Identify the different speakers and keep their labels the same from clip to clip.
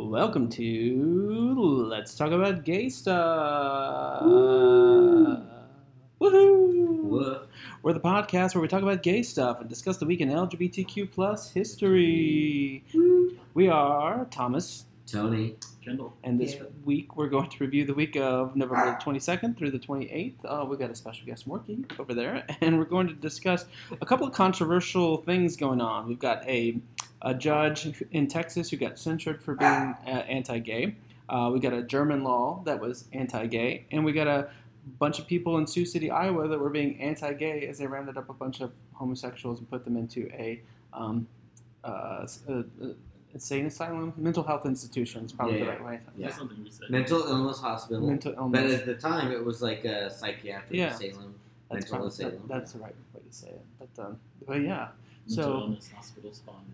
Speaker 1: Welcome to Let's Talk About Gay Stuff. Woohoo!
Speaker 2: Woof.
Speaker 1: We're the podcast where we talk about gay stuff and discuss the week in LGBTQ plus history. We are Thomas,
Speaker 2: Tony.
Speaker 3: Kendall.
Speaker 1: and this
Speaker 2: Yeah.
Speaker 1: week we're going to review the week of November 22nd through the 28th. Uh, we got a special guest, Morky, over there, and we're going to discuss a couple of controversial things going on. We've got a, a judge in Texas who got censured for being uh, anti-gay. Uh, we got a German law that was anti-gay, and we got a bunch of people in Sioux City, Iowa, that were being anti-gay as they rounded up a bunch of homosexuals and put them into a um, uh, s- uh, uh, insane asylum, mental health institution is probably the right way.
Speaker 2: Yeah.
Speaker 3: That's something we said.
Speaker 2: Mental illness hospital.
Speaker 1: Mental illness.
Speaker 2: But at the time, it was like a psychiatric
Speaker 1: Yeah.
Speaker 2: asylum.
Speaker 1: That's,
Speaker 2: mental
Speaker 1: probably,
Speaker 2: asylum.
Speaker 1: that- that's the right way to say it. But, um, but yeah,
Speaker 3: Mental
Speaker 1: so
Speaker 3: illness hospital spawn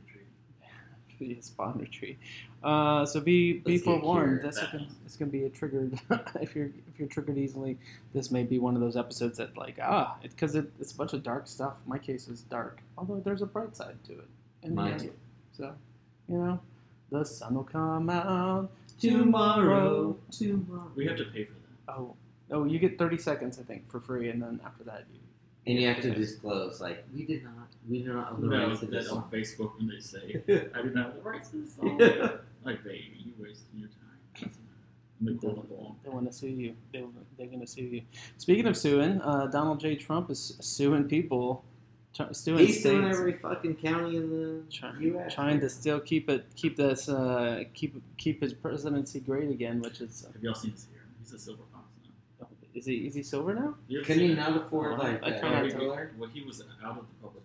Speaker 3: retreat.
Speaker 1: be a spawn retreat. Uh, so be be
Speaker 2: Let's get
Speaker 1: forewarned.
Speaker 2: cured.
Speaker 1: This gonna, it's going to be a triggered. if you're if you're triggered easily, this may be one of those episodes that like ah, because it, it's a bunch of dark stuff. My case is dark, although there's a bright side to it. in the
Speaker 2: Mine too.
Speaker 1: So, you know, the sun will come out
Speaker 2: Tomorrow. Tomorrow.
Speaker 3: We have to pay for that.
Speaker 1: Oh, oh, you get 30 seconds, I think, for free, and then after that, you.
Speaker 2: And you have to disclose, like, we did not, we do not own the
Speaker 3: No,
Speaker 2: rights to this
Speaker 3: that on. Facebook when they say, I do not have the rights to this song. like, baby, you wasted your time. Doesn't matter. And the court will go.
Speaker 1: They want to sue you. They, they're going to sue you. Speaking of suing, uh, Donald J. Trump is suing people, tr- suing
Speaker 2: He's
Speaker 1: states,
Speaker 2: suing every fucking county in the
Speaker 1: try-
Speaker 2: U.S.
Speaker 1: trying to still keep it, keep this, uh, keep keep his presidency great again. Which is,
Speaker 3: Have y'all seen his hair? He's a silver fox now.
Speaker 1: is he is he silver now?
Speaker 2: Can he
Speaker 3: it?
Speaker 2: not afford, like,
Speaker 1: I
Speaker 2: uh,
Speaker 1: try not to.
Speaker 3: he,
Speaker 2: color?
Speaker 3: well, he was out of the public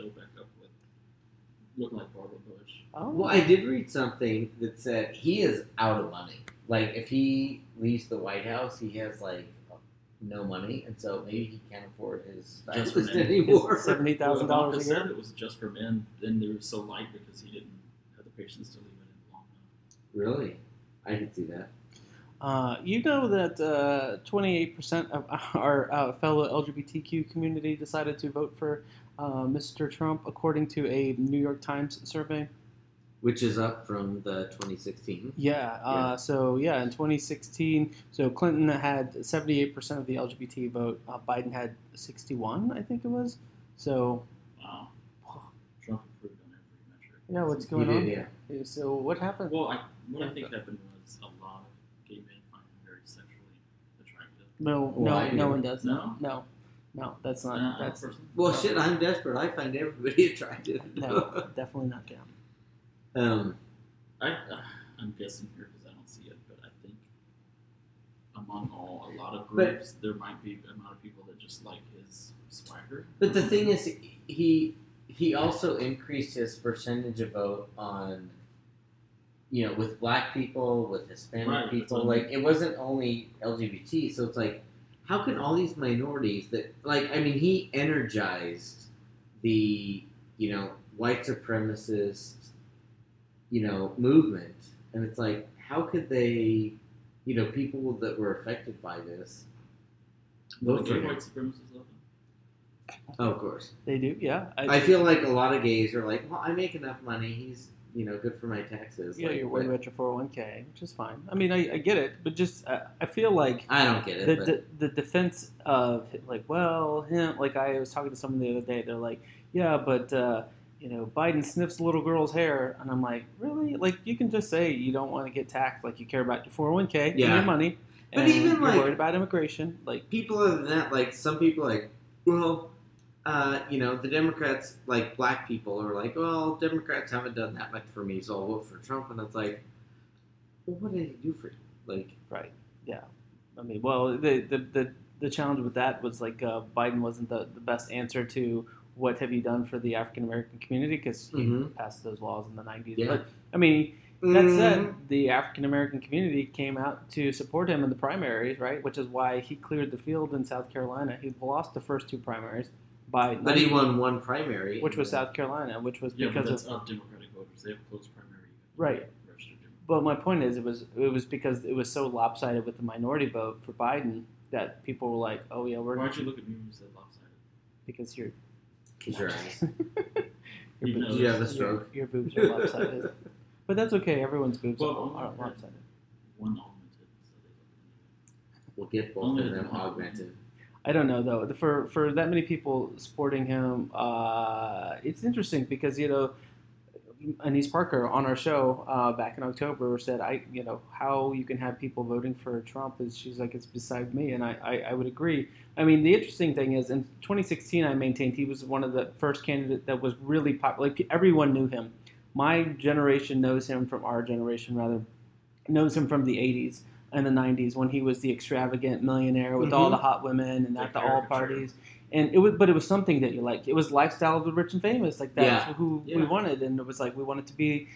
Speaker 3: eye for a week, and he showed back up with looking like Barbara Bush.
Speaker 1: Oh,
Speaker 2: Well, I did read something that said he is out of money. Like, if he leaves the White House, he has, like, no money, and so maybe he can't afford his
Speaker 3: Just for men.
Speaker 2: anymore.
Speaker 1: seventy thousand
Speaker 3: Well,
Speaker 1: dollars a year.
Speaker 3: said it was just for men, and they were so light because he didn't have the patience to leave it in long enough.
Speaker 2: Really? I could see that.
Speaker 1: Uh, you know that twenty-eight percent of our uh, fellow LGBTQ community decided to vote for uh, Mr. Trump, according to a New York Times survey.
Speaker 2: Which is up from the 2016.
Speaker 1: Yeah. Uh, So yeah, in 2016, so Clinton had 78% of the LGBT vote. Uh, Biden had 61, I think it was. So
Speaker 3: Wow. Trump improved on every metric.
Speaker 1: yeah, what's
Speaker 2: He
Speaker 1: going
Speaker 2: did,
Speaker 1: on?
Speaker 2: yeah.
Speaker 1: here? So what happened?
Speaker 3: Well, I, what I think happened was a lot of gay men find him very sexually attractive.
Speaker 1: No,
Speaker 2: Well,
Speaker 1: no, no one does.
Speaker 3: No?
Speaker 1: no, no. That's not.
Speaker 3: Uh,
Speaker 1: that's
Speaker 3: person.
Speaker 2: Well, shit, I'm desperate. I find everybody attractive.
Speaker 1: no, definitely not down.
Speaker 2: um,
Speaker 3: I, uh, I'm guessing here because I don't see it, but I think among all a lot of groups, there might be a amount of people that just like his swagger.
Speaker 2: but the thing is, he he also increased his percentage of vote on, you know, with black people, with Hispanic
Speaker 3: Right,
Speaker 2: people.
Speaker 3: that's what I
Speaker 2: Like, it wasn't only LGBT. So it's like, how can all these minorities that, like, I mean, he energized the, you know, white supremacist, you know, movement, and it's like, how could they, you know, people that were affected by this,
Speaker 3: Well,
Speaker 2: vote for
Speaker 3: white supremacists love him.
Speaker 2: Oh, of course.
Speaker 1: They do. Yeah.
Speaker 2: I feel like a lot of gays are like, well, I make enough money. He's, you know, good for my taxes.
Speaker 1: yeah,
Speaker 2: like,
Speaker 1: you're
Speaker 2: but-
Speaker 1: rich for 401k, which is fine. I mean, I, I get it, but just uh, I feel like
Speaker 2: I don't get it.
Speaker 1: the,
Speaker 2: but
Speaker 1: the, the defense of like well him like i was talking to someone the other day they're like yeah but uh, you know biden sniffs a little girl's hair and i'm like really like you can just say you don't want to get taxed like you care about your 401k and
Speaker 2: Yeah.
Speaker 1: your money
Speaker 2: But
Speaker 1: and
Speaker 2: even,
Speaker 1: you're
Speaker 2: like-
Speaker 1: worried about immigration like
Speaker 2: people other than that, like some people, like, well, uh, you know, the Democrats, like black people, are like, well, Democrats haven't done that much for me, so I'll vote for Trump. And it's like, well, what did he do for you? Like,
Speaker 1: right yeah i mean well the the the, the challenge with that was like uh, biden wasn't the, the best answer to what have you done for the african american community because he
Speaker 2: Mhm.
Speaker 1: passed those laws in the 90s
Speaker 2: Yeah.
Speaker 1: but i mean That
Speaker 2: mm,
Speaker 1: said, the African American community came out to support him in the primaries, right? Which is why he cleared the field in South Carolina. He lost the first two primaries by,
Speaker 2: but he won one primary,
Speaker 1: which was South Carolina, which was
Speaker 3: Yeah, but
Speaker 1: because
Speaker 3: that's
Speaker 1: of.
Speaker 3: of Democratic voters. They have closed primary.
Speaker 1: Right. But my point is, it was it was because it was so lopsided with the minority vote for Biden that people were like, "Oh yeah, we're
Speaker 3: Why'd you look at me when you said lopsided?
Speaker 1: because you're
Speaker 2: Cause your eyes.
Speaker 1: your
Speaker 3: You
Speaker 1: boobs,
Speaker 2: you have a stroke?
Speaker 1: your boobs are lopsided." But that's okay. Everyone's boobs
Speaker 3: Well,
Speaker 1: are, are lopsided.
Speaker 3: One augmented, so they
Speaker 2: We'll get both
Speaker 3: Only
Speaker 2: of them
Speaker 3: the-
Speaker 2: augmented.
Speaker 1: I don't know though. For for that many people supporting him, uh, it's interesting because you know, Annise Parker on our show uh, back in October said, "I you know how you can have people voting for Trump is she's like it's beside me," and I, I, I would agree. I mean, the interesting thing is in 2016, I maintained he was one of the first candidate that was really popular. Like everyone knew him. My generation knows him from our generation rather knows him from the 80s and the 90s when he was the extravagant millionaire with all
Speaker 2: Mhm.
Speaker 1: the hot women and at the all parties. And it was but it was something that you like. It was lifestyle of the rich and famous. Like that's
Speaker 2: Yeah.
Speaker 1: who we wanted. And it was like we wanted to be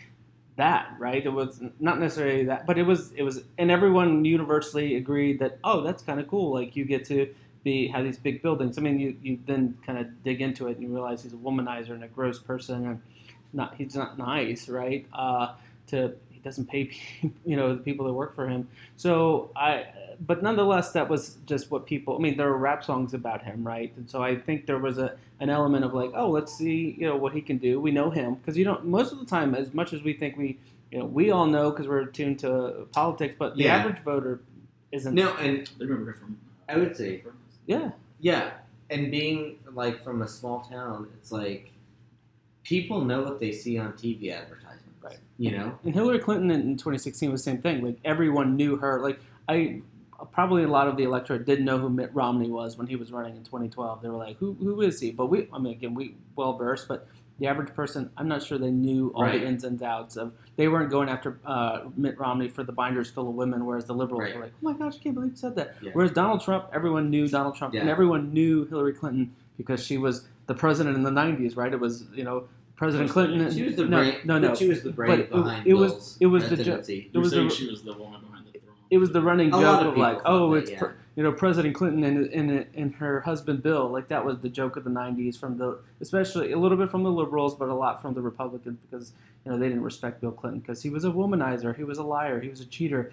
Speaker 1: that right? It was not necessarily that but it was it was and everyone universally agreed that oh that's kind of cool. Like you get to be have these big buildings. I mean you, you then kind of dig into it and you realize he's a womanizer and a gross person and not he's not nice right? Uh, to he doesn't pay pe- you know the people that work for him so i but nonetheless that was just what people i mean there were rap songs about him right and so i think there was a an element of like oh let's see you know what he can do we know him because you don't most of the time as much as we think we you know we all know because we're attuned to politics but the
Speaker 2: Yeah.
Speaker 1: average voter isn't
Speaker 2: No, and
Speaker 3: remember from.
Speaker 2: I would say-
Speaker 1: yeah
Speaker 2: yeah, and being like from a small town, it's like people know what they see on TV advertisements.
Speaker 1: Right.
Speaker 2: You know.
Speaker 1: And Hillary Clinton in 2016 was the same thing. Like everyone knew her. Like I probably a lot of the electorate didn't know who Mitt Romney was when he was running in 2012. They were like, "Who who is he?" But we, I mean, again, we well versed, but the average person, I'm not sure they knew all
Speaker 2: Right.
Speaker 1: the ins and outs of. They weren't going after uh, Mitt Romney for the binders full of women, whereas the liberals
Speaker 2: Right.
Speaker 1: were like, "Oh my gosh, I can't believe you said that."
Speaker 2: Yeah.
Speaker 1: Whereas Donald Trump, everyone knew Donald Trump, and everyone knew Hillary Clinton because she was the president in the 90s, right? It was you know President
Speaker 3: First
Speaker 1: Clinton.
Speaker 3: lady.
Speaker 2: She was the
Speaker 1: no,
Speaker 2: brain.
Speaker 1: no, no.
Speaker 2: But she was the brain
Speaker 1: But it-
Speaker 2: behind
Speaker 1: it was-
Speaker 2: Bill's
Speaker 1: it was the ju-
Speaker 2: presidency.
Speaker 3: You're
Speaker 1: was the-
Speaker 3: she was the woman behind the throne.
Speaker 1: it was the running
Speaker 2: A
Speaker 1: joke
Speaker 2: of
Speaker 1: of, like,
Speaker 2: thought
Speaker 1: oh,
Speaker 2: that, yeah.
Speaker 1: pre- you know President Clinton and, and and her husband Bill. Like that was the joke of the '90s from the, especially a little bit from the liberals, but a lot from the Republicans because you know they didn't respect Bill Clinton because he was a womanizer, he was a liar, he was a cheater.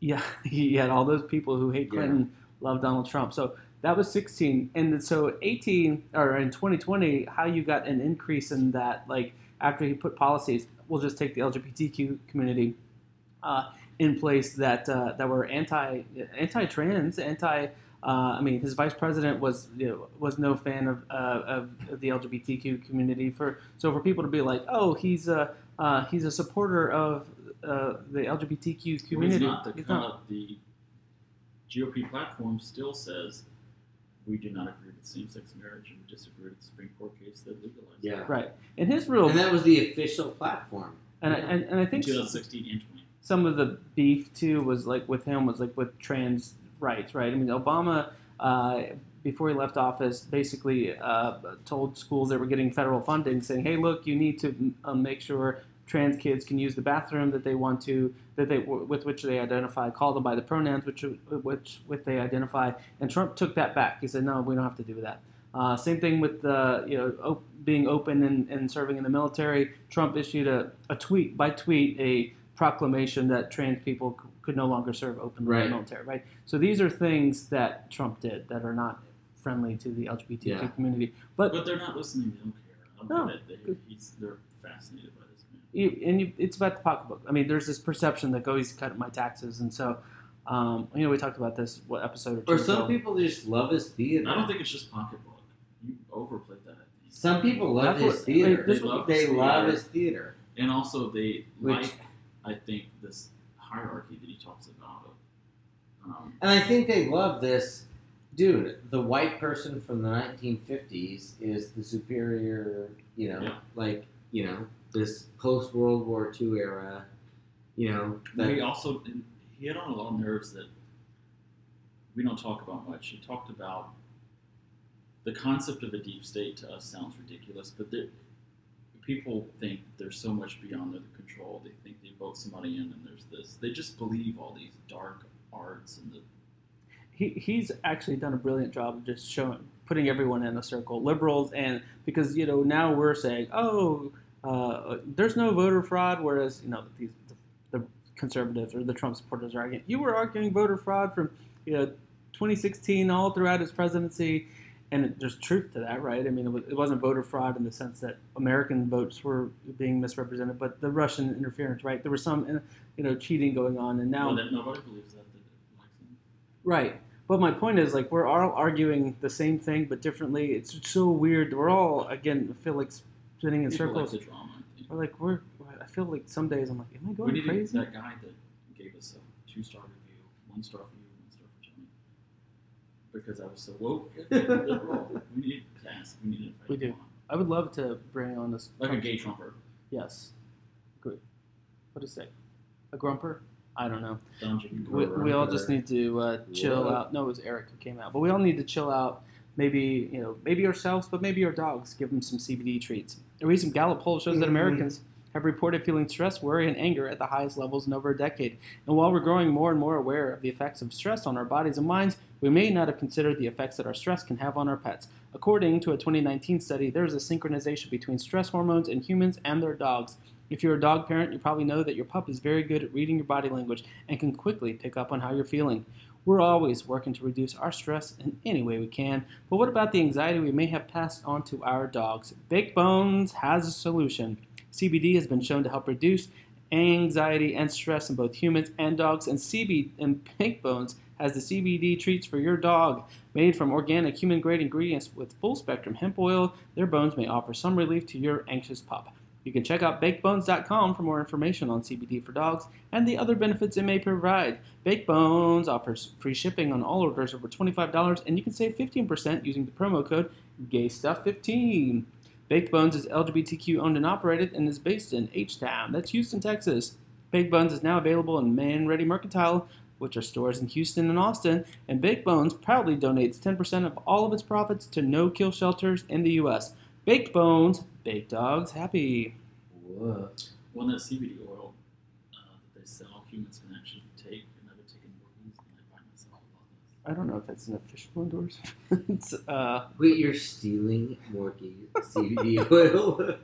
Speaker 1: Yeah, he had all those people who hate
Speaker 2: Yeah.
Speaker 1: Clinton love Donald Trump. So that was 16, and so 18 or in 2020, how you got an increase in that like after he put policies. We'll just take the LGBTQ community. Uh, in place that uh, that were anti anti trans, anti. Uh, I mean, his vice president was you know, was no fan of, uh, of the LGBTQ community. For so for people to be like, oh, he's a uh, he's a supporter of uh, the LGBTQ
Speaker 3: Well, he's
Speaker 1: community.
Speaker 3: not. The,
Speaker 1: He's not.
Speaker 3: the GOP platform still says we do not agree with same-sex marriage and we disagree with the Supreme Court case that legalized it.
Speaker 2: Yeah.
Speaker 1: right. And his real
Speaker 2: And that was the official platform.
Speaker 1: and I, and, and I
Speaker 3: In
Speaker 1: think
Speaker 3: 2016 and 20.
Speaker 1: some of the beef too was like with him was like with trans rights, right? I mean, Obama uh, before he left office basically uh, told schools that were getting federal funding, saying, "Hey, look, you need to uh, make sure trans kids can use the bathroom that they want to, that they with which they identify, call them by the pronouns which which with they identify." And Trump took that back. He said, "No, we don't have to do that." Uh, same thing with uh, you know op- being open and, and serving in the military. Trump issued a, a tweet by tweet a proclamation that trans people c- could no longer serve openly in the military. Right. So these are things that Trump did that are not friendly to the LGBTQ
Speaker 2: Yeah.
Speaker 1: community. But
Speaker 3: But they're not listening. They don't care. I don't
Speaker 1: No.
Speaker 3: it. They, he's, they're fascinated by this man.
Speaker 1: You, and you, it's about the pocketbook. I mean, there's this perception that oh, he's cutting my taxes, and so um, you know we talked about this what episode or two
Speaker 2: Or some
Speaker 1: ago.
Speaker 2: people just love his theater.
Speaker 3: I don't think it's just pocketbook. You overplayed that, I think.
Speaker 2: Some people love
Speaker 1: That's
Speaker 2: his
Speaker 1: what-
Speaker 2: theater.
Speaker 1: like,
Speaker 3: They love
Speaker 2: they
Speaker 3: his
Speaker 2: love
Speaker 3: theater.
Speaker 2: his theater.
Speaker 3: And also, they
Speaker 2: Which-
Speaker 3: like, I think, this hierarchy that he talks about. Um,
Speaker 2: And I think they love this. Dude, the white person from the 1950s is the superior, you know,
Speaker 3: Yeah.
Speaker 2: like, you know, this post World War II era, you know, that,
Speaker 3: he also he hit on a lot of nerves that we don't talk about much. He talked about the concept of a deep state to us sounds ridiculous, but there, people think there's so much beyond their control. They think they vote somebody in, and there's this. They just believe all these dark arts and the
Speaker 1: he, he's actually done a brilliant job of just showing putting everyone in a circle liberals and because you know now we're saying oh uh, there's no voter fraud whereas you know these the, the conservatives or the trump supporters are arguing you were arguing voter fraud from you know 2016 all throughout his presidency and it, there's truth to that, right? I mean, it, was, it wasn't voter fraud in the sense that American votes were being misrepresented, but the Russian interference, right? There was some, uh, you know, cheating going on, and now
Speaker 3: Well, that nobody believes that.
Speaker 1: Right. But my point is, like, we're all arguing the same thing, but differently. It's so weird. We're all, again, feel like spinning in
Speaker 3: People
Speaker 1: circles.
Speaker 3: like the drama.
Speaker 1: We're like, we're. I feel like some days I'm like, am I going crazy?
Speaker 3: that guy that gave us a two star review, one star for you, one star for Johnny. Because I was so woke. We need to ask. We need to
Speaker 1: We do. I would love to bring on this.
Speaker 3: Like a gay trumper.
Speaker 1: Yes. Good. What is that? A grumper? I don't know.
Speaker 3: Dungeon
Speaker 1: We, we all just need to uh, chill out. No, it was Eric who came out. But we all need to chill out. Maybe you know, maybe ourselves, but maybe our dogs. Give them some CBD treats. A recent Gallup poll shows that
Speaker 2: Mhm.
Speaker 1: Americans have reported feeling stress, worry, and anger at the highest levels in over a decade. And while we're growing more and more aware of the effects of stress on our bodies and minds, we may not have considered the effects that our stress can have on our pets. According to a 2019 study, there is a synchronization between stress hormones in humans and their dogs. If you're a dog parent, you probably know that your pup is very good at reading your body language and can quickly pick up on how you're feeling. We're always working to reduce our stress in any way we can, but what about the anxiety we may have passed on to our dogs? Baked Bones has a solution. CBD has been shown to help reduce anxiety and stress in both humans and dogs, and CB and Baked Bones has the CBD treats for your dog. Made from organic human grade ingredients with full spectrum hemp oil, their bones may offer some relief to your anxious pup. You can check out bakebones.com for more information on CBD for dogs and the other benefits it may provide. Baked Bones offers free shipping on all orders over $25, and you can save 15% using the promo code GAYSTUFF15. Baked Bones is LGBTQ owned and operated and is based in H Town. That's Houston, Texas. Baked Bones is now available in Manready Mercantile, which are stores in Houston and Austin, and Baked Bones proudly donates 10% of all of its profits to no kill shelters in the U.S. Baked Bones, Baked Dogs Happy.
Speaker 2: Whoa.
Speaker 3: Well, that CBD oil uh, that they sell, humans can actually take, and I've been taking and I find myself a lot.
Speaker 1: I don't know if that's an official endorsement. it's, uh,
Speaker 2: Wait, you're stealing Morky CBD oil?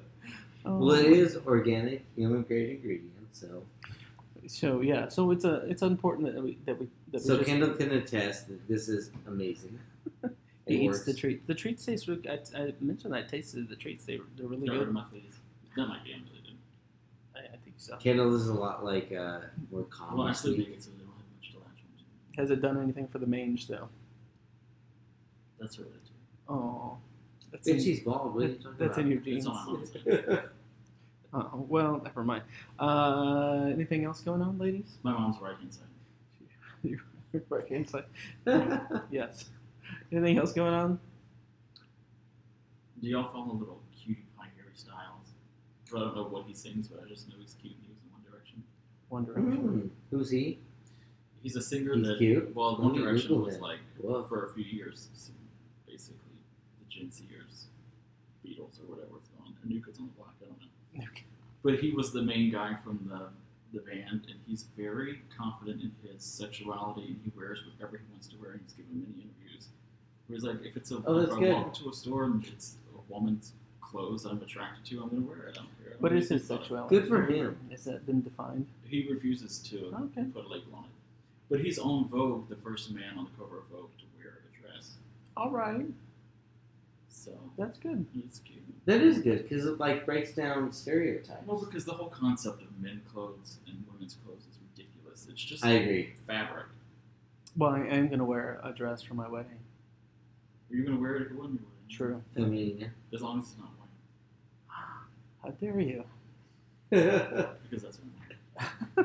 Speaker 2: well, it is organic, human grade ingredients. So,
Speaker 1: So yeah, so it's a it's important that we that we that
Speaker 2: so
Speaker 1: we just,
Speaker 2: Kendall can attest that this is amazing.
Speaker 1: he
Speaker 2: It
Speaker 1: eats
Speaker 2: works.
Speaker 1: the treat. The treats taste. really- I, I mentioned I tasted the treats. They they're really
Speaker 3: Got rid
Speaker 1: good.
Speaker 3: of my face. That might be unrelated.
Speaker 1: I, I think so.
Speaker 2: Kendall is a lot like uh, more common.
Speaker 3: Well, I
Speaker 2: calm.
Speaker 3: sleep naked, so they don't have much to latch onto.
Speaker 1: Has it done anything for the mange though?
Speaker 3: That's really related.
Speaker 1: Oh, that's
Speaker 2: Bitch,
Speaker 1: in,
Speaker 2: she's bald. What are you talking
Speaker 1: that's
Speaker 2: about?
Speaker 1: in your
Speaker 3: It's on my.
Speaker 1: Oh, well, never mind. Uh, anything else going on, ladies?
Speaker 3: My mom's right hand side.
Speaker 1: right inside. Yes. Anything else going on?
Speaker 3: Do y'all follow little cutie pie Harry Styles? I don't know what he sings, but I just know he's cute and he was in One Direction.
Speaker 1: One Direction.
Speaker 2: Hmm, Who's he?
Speaker 3: He's a singer
Speaker 2: He's
Speaker 3: that,
Speaker 2: cute?
Speaker 3: well, One
Speaker 2: me
Speaker 3: Direction
Speaker 2: Google
Speaker 3: was
Speaker 2: him.
Speaker 3: like,
Speaker 2: Whoa.
Speaker 3: for a few years, basically the Gen Zers, Beatles or whatever it's called. New Kids on the Block, I don't know.
Speaker 1: Okay.
Speaker 3: But he was the main guy from the the band, and he's very confident in his sexuality, and he wears whatever he wants to wear. And he's given many interviews where he's like, if it's a
Speaker 2: Oh, that's
Speaker 3: if I
Speaker 2: good.
Speaker 3: walk into a store and it's a woman's clothes that I'm attracted to, I'm gonna wear it. I don't care. I
Speaker 1: What
Speaker 3: don't
Speaker 1: is his
Speaker 3: think about
Speaker 1: sexuality?
Speaker 2: Good for him.
Speaker 1: Has that been defined?
Speaker 3: He refuses to
Speaker 1: Okay.
Speaker 3: put a label on it. But he's on Vogue, the first man on the cover of Vogue to wear a dress.
Speaker 1: All right,
Speaker 3: So
Speaker 1: that's good.
Speaker 2: That
Speaker 3: he's cute.
Speaker 2: is good because it like breaks down stereotypes.
Speaker 3: Well, because the whole concept of men clothes and women's clothes is ridiculous. It's just
Speaker 2: I agree.
Speaker 3: fabric.
Speaker 1: Well, I am gonna wear a dress for my wedding.
Speaker 3: Are you gonna wear it if it wasn't your wedding?
Speaker 1: True.
Speaker 2: Feminine.
Speaker 3: As long as it's not white,
Speaker 1: How dare you?
Speaker 2: it
Speaker 3: because that's what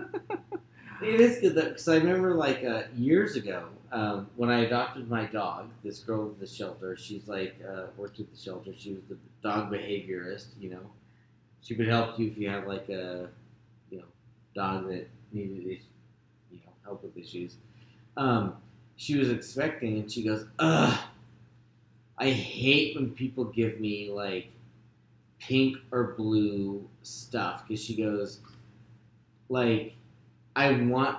Speaker 3: I'm
Speaker 2: is good though because I remember like uh, years ago um, when I adopted my dog. This girl at the shelter, she's like uh, worked at the shelter. She was the dog behaviorist. You know, she would help you if you have like a you know dog that needed is- you know help with issues. Um, she was expecting, and she goes, "Ugh, I hate when people give me like pink or blue stuff." Because she goes, like, I want,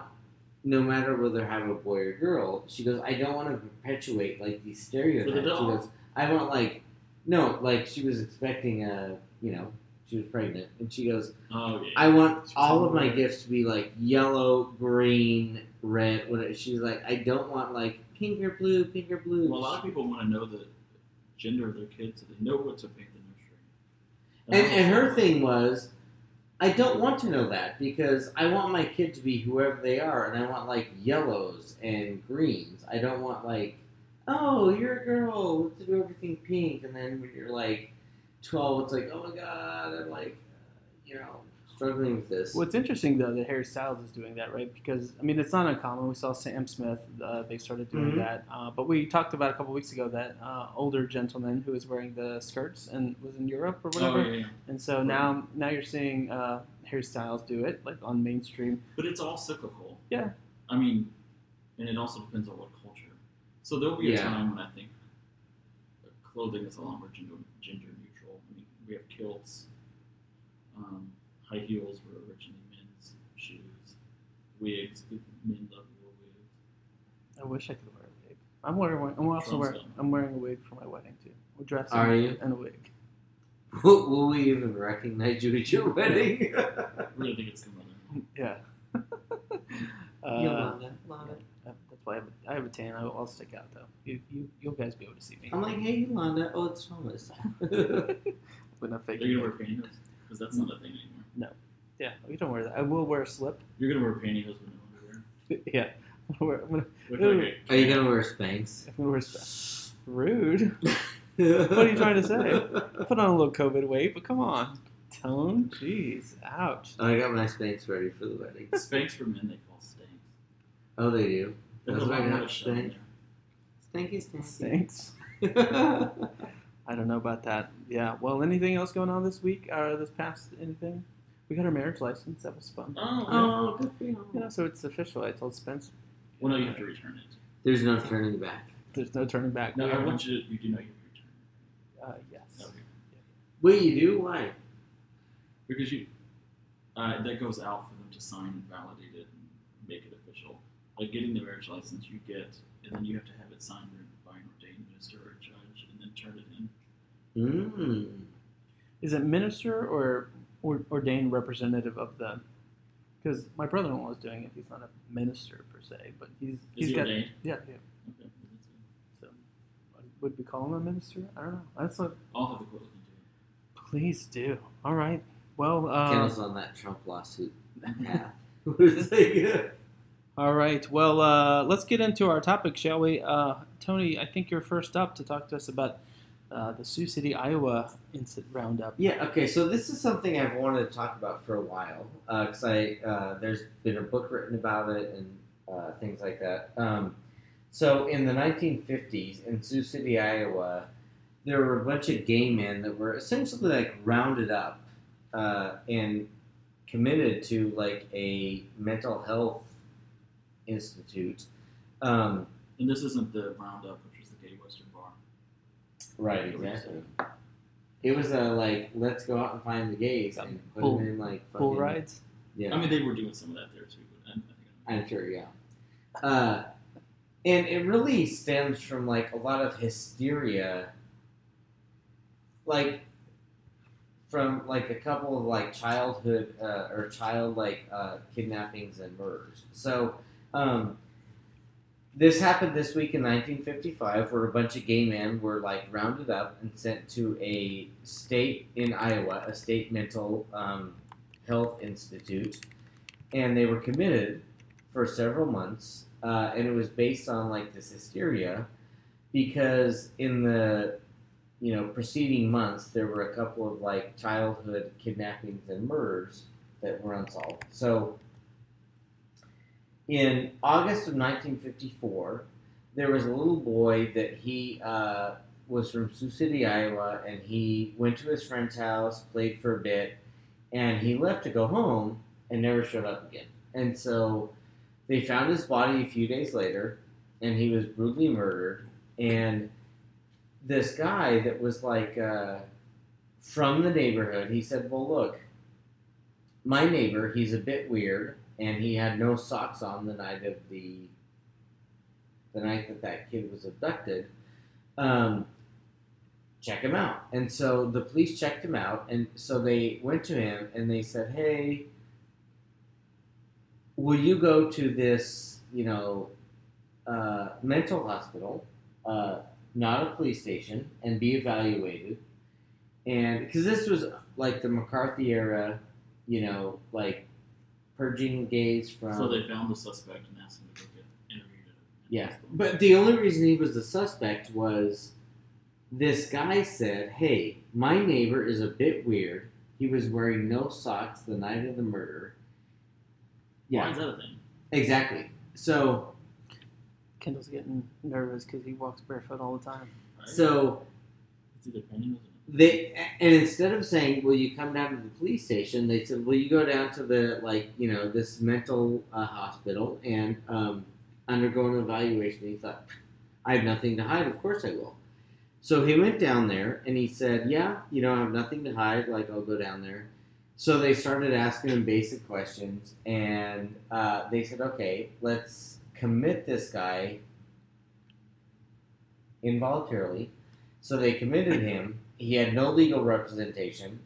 Speaker 2: no matter whether I have a boy or girl. She goes, I don't want to perpetuate like these stereotypes. She goes, I want like, no, like she was expecting a, you know, she was pregnant, and she goes,
Speaker 3: Oh yeah.
Speaker 2: I want
Speaker 1: She
Speaker 2: all of my
Speaker 1: board.
Speaker 2: gifts to be like yellow, green, red. Whatever. She's like, I don't want like pink or blue, pink or blue.
Speaker 3: well, a lot of people want to know the gender of their kids so they know what to paint the nursery.
Speaker 2: And, and her thing was, I don't want to know that because I want my kid to be whoever they are, and I want like yellows and greens. I don't want like, oh, you're a girl, let's do everything pink, and then when you're like twelve, it's like, oh my god, I'm like, uh, you know, struggling with this.
Speaker 1: What's interesting though that Harry Styles is doing that, right? Because I mean, it's not uncommon. We saw Sam Smith; uh, they started doing
Speaker 2: Mhm.
Speaker 1: that. Uh, but we talked about a couple weeks ago that uh, older gentleman who was wearing the skirts and was in Europe or whatever.
Speaker 3: Oh, yeah, yeah.
Speaker 1: And so now, now you're seeing uh, Harry Styles do it, like on mainstream.
Speaker 3: But it's all cyclical.
Speaker 1: Yeah.
Speaker 3: I mean, and it also depends on what culture. So there'll be a
Speaker 2: Yeah.
Speaker 3: time when I think clothing is a lot more gender, gender neutral. I mean, we have kilts. Um, high heels were originally men's shoes. Wigs, men love to wear wigs.
Speaker 1: I wish I could wear a wig. I'm wearing. one- I'm also
Speaker 3: Trump's
Speaker 1: wearing.
Speaker 3: got.
Speaker 1: I'm wearing a wig for my wedding too. We're dressing
Speaker 2: Are you?
Speaker 1: in a wig.
Speaker 2: Will, will we even recognize you at your wedding?
Speaker 3: I really think it's the mother.
Speaker 1: Yeah. uh,
Speaker 2: Yolanda, Yolanda.
Speaker 1: that's why I have, a, I have a tan. I'll, I'll stick out though. You, you, you'll guys be able to see me.
Speaker 2: I'm like, hey, Yolanda. Oh, it's Thomas.
Speaker 1: With a fake.
Speaker 3: Are you gonna wear pantyhose? Because that's not a thing anymore.
Speaker 1: Yeah, we don't wear that. I will wear a slip.
Speaker 3: You're gonna wear pantyhose with no underwear.
Speaker 1: yeah. I'm gonna wear, I'm gonna,
Speaker 3: like
Speaker 2: Are you gonna wear Spanx?
Speaker 1: I'm gonna wear sp- Rude. What are you trying to say? Put on a little COVID weight, but come on. Tone? Jeez. Ouch.
Speaker 2: I got my Spanx ready for the wedding.
Speaker 3: Spanx for men they call stanks.
Speaker 2: Oh, they do. That's
Speaker 3: a lot
Speaker 2: right,
Speaker 3: more
Speaker 2: not
Speaker 3: to show in
Speaker 2: stank.
Speaker 3: there.
Speaker 2: Stanky, stanky.
Speaker 1: Thanks. I don't know about that. Yeah. Well, anything else going on this week? Or this past anything? We got our marriage license. That was fun.
Speaker 3: Oh,
Speaker 2: oh, good for you.
Speaker 1: You know, so it's official. I told Spence.
Speaker 3: Well, no, you have to return it.
Speaker 2: There's no turning back.
Speaker 1: There's no turning back.
Speaker 3: No,
Speaker 1: We
Speaker 3: I
Speaker 1: have-
Speaker 3: want you to. You do know you have to return it.
Speaker 1: Uh, yes.
Speaker 3: Okay.
Speaker 2: Wait, you do? Why?
Speaker 3: Because you, uh, that goes out for them to sign, and validate it, and make it official. Like getting the marriage license, you get, and then you have to have it signed by an ordained minister or a judge, and then turn it in.
Speaker 2: Mmm.
Speaker 1: Is it minister or, or ordained representative of the? Because my brother-in-law is doing it. He's not a minister per se, but he's
Speaker 3: Is
Speaker 1: he's
Speaker 3: he
Speaker 1: got
Speaker 3: ordained?
Speaker 1: yeah yeah.
Speaker 3: Okay.
Speaker 1: So would we call him a minister? I don't know. That's what.
Speaker 3: I'll have the court look into it.
Speaker 1: Please do. All right. Well. Uh,
Speaker 2: Kendall's on that Trump lawsuit path.
Speaker 1: All right. Well, uh, let's get into our topic, shall we? Uh, Tony, I think you're first up to talk to us about uh, the Sioux City, Iowa incident roundup.
Speaker 2: Yeah. Okay. So this is something I've wanted to talk about for a while because I uh, there's been a book written about it and uh, things like that. Um, so in the 1950s in Sioux City, Iowa, there were a bunch of gay men that were essentially like rounded up uh, and committed to like a mental health institute. Um,
Speaker 3: And this isn't the roundup, which is the gay Western bar.
Speaker 2: Right, exactly. It was a like, let's go out and find the gays and put
Speaker 1: Bull-
Speaker 2: them in like
Speaker 1: Bull
Speaker 2: fucking-
Speaker 1: rides.
Speaker 2: Yeah,
Speaker 3: I mean, they were doing some of that there too, but I, I think
Speaker 2: I'm sure. Yeah, uh, and it really stems from like a lot of hysteria, like from like a couple of like childhood uh, or child like uh, kidnappings and murders. So. Um, this happened this week in 1955, where a bunch of gay men were like rounded up and sent to a state in Iowa, a state mental um, health institute, and they were committed for several months. Uh, and it was based on like this hysteria, because in the you know preceding months there were a couple of like childhood kidnappings and murders that were unsolved. So in August of 1954, there was a little boy that he uh, was from Sioux City, Iowa, and he went to his friend's house, played for a bit, and he left to go home and never showed up again. And so they found his body a few days later, and he was brutally murdered. And this guy that was like uh, from the neighborhood, he said, "Well, look, my neighbor, he's a bit weird, and he had no socks on the night of the the night that that kid was abducted. Um, check him out." And so the police checked him out, and so they went to him and they said, "Hey, will you go to this, you know, uh, mental hospital?" Uh, not a police station, and be evaluated. And because this was like the McCarthy era, you know, like purging gays from.
Speaker 3: So they found the suspect and asked him to go get interviewed. at
Speaker 2: Yeah, but the only reason he was the suspect was this guy said, "Hey, my neighbor is a bit weird. He was wearing no socks the night of the murder."
Speaker 3: Why
Speaker 2: Yeah,
Speaker 3: is that a thing?
Speaker 2: exactly. So,
Speaker 1: Kendall's getting nervous because he walks barefoot all the time.
Speaker 3: Right?
Speaker 2: so
Speaker 3: it's either pantyhose or
Speaker 2: they and instead of saying, "Will you come down to the police station?" they said, "Will you go down to the like you know this mental uh, hospital and um, undergo an evaluation?" He thought, "I have nothing to hide. Of course I will." So he went down there and he said, "Yeah, you know, I have nothing to hide. Like I'll go down there." So they started asking him basic questions, and uh, they said, "Okay, let's commit this guy involuntarily." So they committed him. He had no legal representation,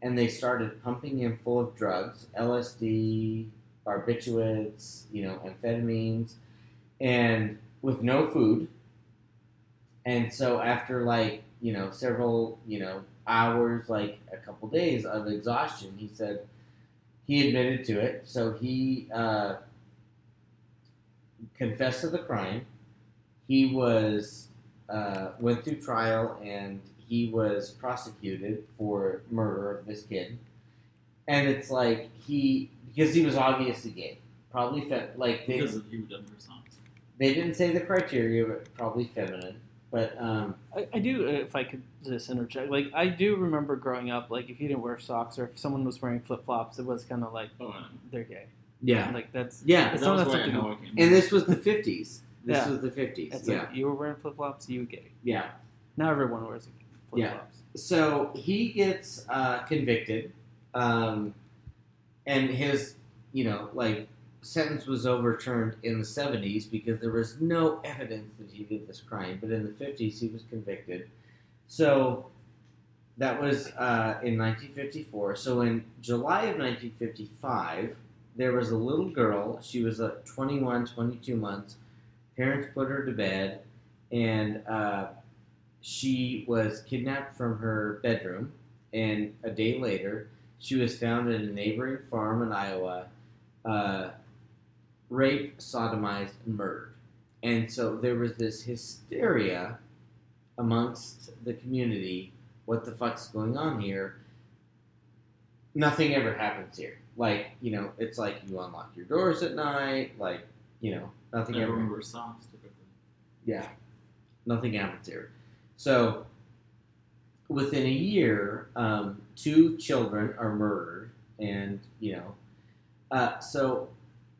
Speaker 2: and they started pumping him full of drugs, LSD, barbiturates, you know, amphetamines, and with no food. And so after like you know several you know hours, like a couple days of exhaustion, he said he admitted to it. So he uh, confessed to the crime. He was uh, went through trial and he was prosecuted for murder of this kid. And it's like he because he was obviously gay, probably fe- like they
Speaker 3: because he was under science.
Speaker 2: they didn't say the criteria, but probably feminine. But um,
Speaker 1: I, I do, uh, if I could just interject, like I do remember growing up, like if you didn't wear socks or if someone was wearing flip flops, it was kind of like
Speaker 3: Oh, and
Speaker 1: they're gay.
Speaker 2: yeah,
Speaker 1: Like that's
Speaker 2: yeah,
Speaker 1: It's
Speaker 3: that
Speaker 1: not
Speaker 3: was
Speaker 1: that
Speaker 3: why I
Speaker 1: something-
Speaker 3: know I
Speaker 2: and this was the fifties. This
Speaker 1: Yeah.
Speaker 2: was the fifties. Yeah,
Speaker 1: like you were wearing flip flops, you were gay.
Speaker 2: yeah.
Speaker 1: Now everyone wears flip
Speaker 2: Yeah.
Speaker 1: flops.
Speaker 2: so he gets uh, convicted, um, and his, you know, like sentence was overturned in the seventies because there was no evidence that he did this crime. But in the fifties, he was convicted. So that was uh, in 1954. So in July of 1955, there was a little girl. She was uh, 21, 22 months. Parents put her to bed, and uh, she was kidnapped from her bedroom, and a day later, she was found at a neighboring farm in Iowa, uh, raped, sodomized, and murdered. And so there was this hysteria amongst the community. What the fuck's going on here? Nothing ever happens here. Like you know, it's like you unlock your doors at night. Like you know, nothing ever.
Speaker 3: Everyone wears socks typically.
Speaker 2: Yeah, nothing happens here. So, within a year, um, two children are murdered, and you know, uh, so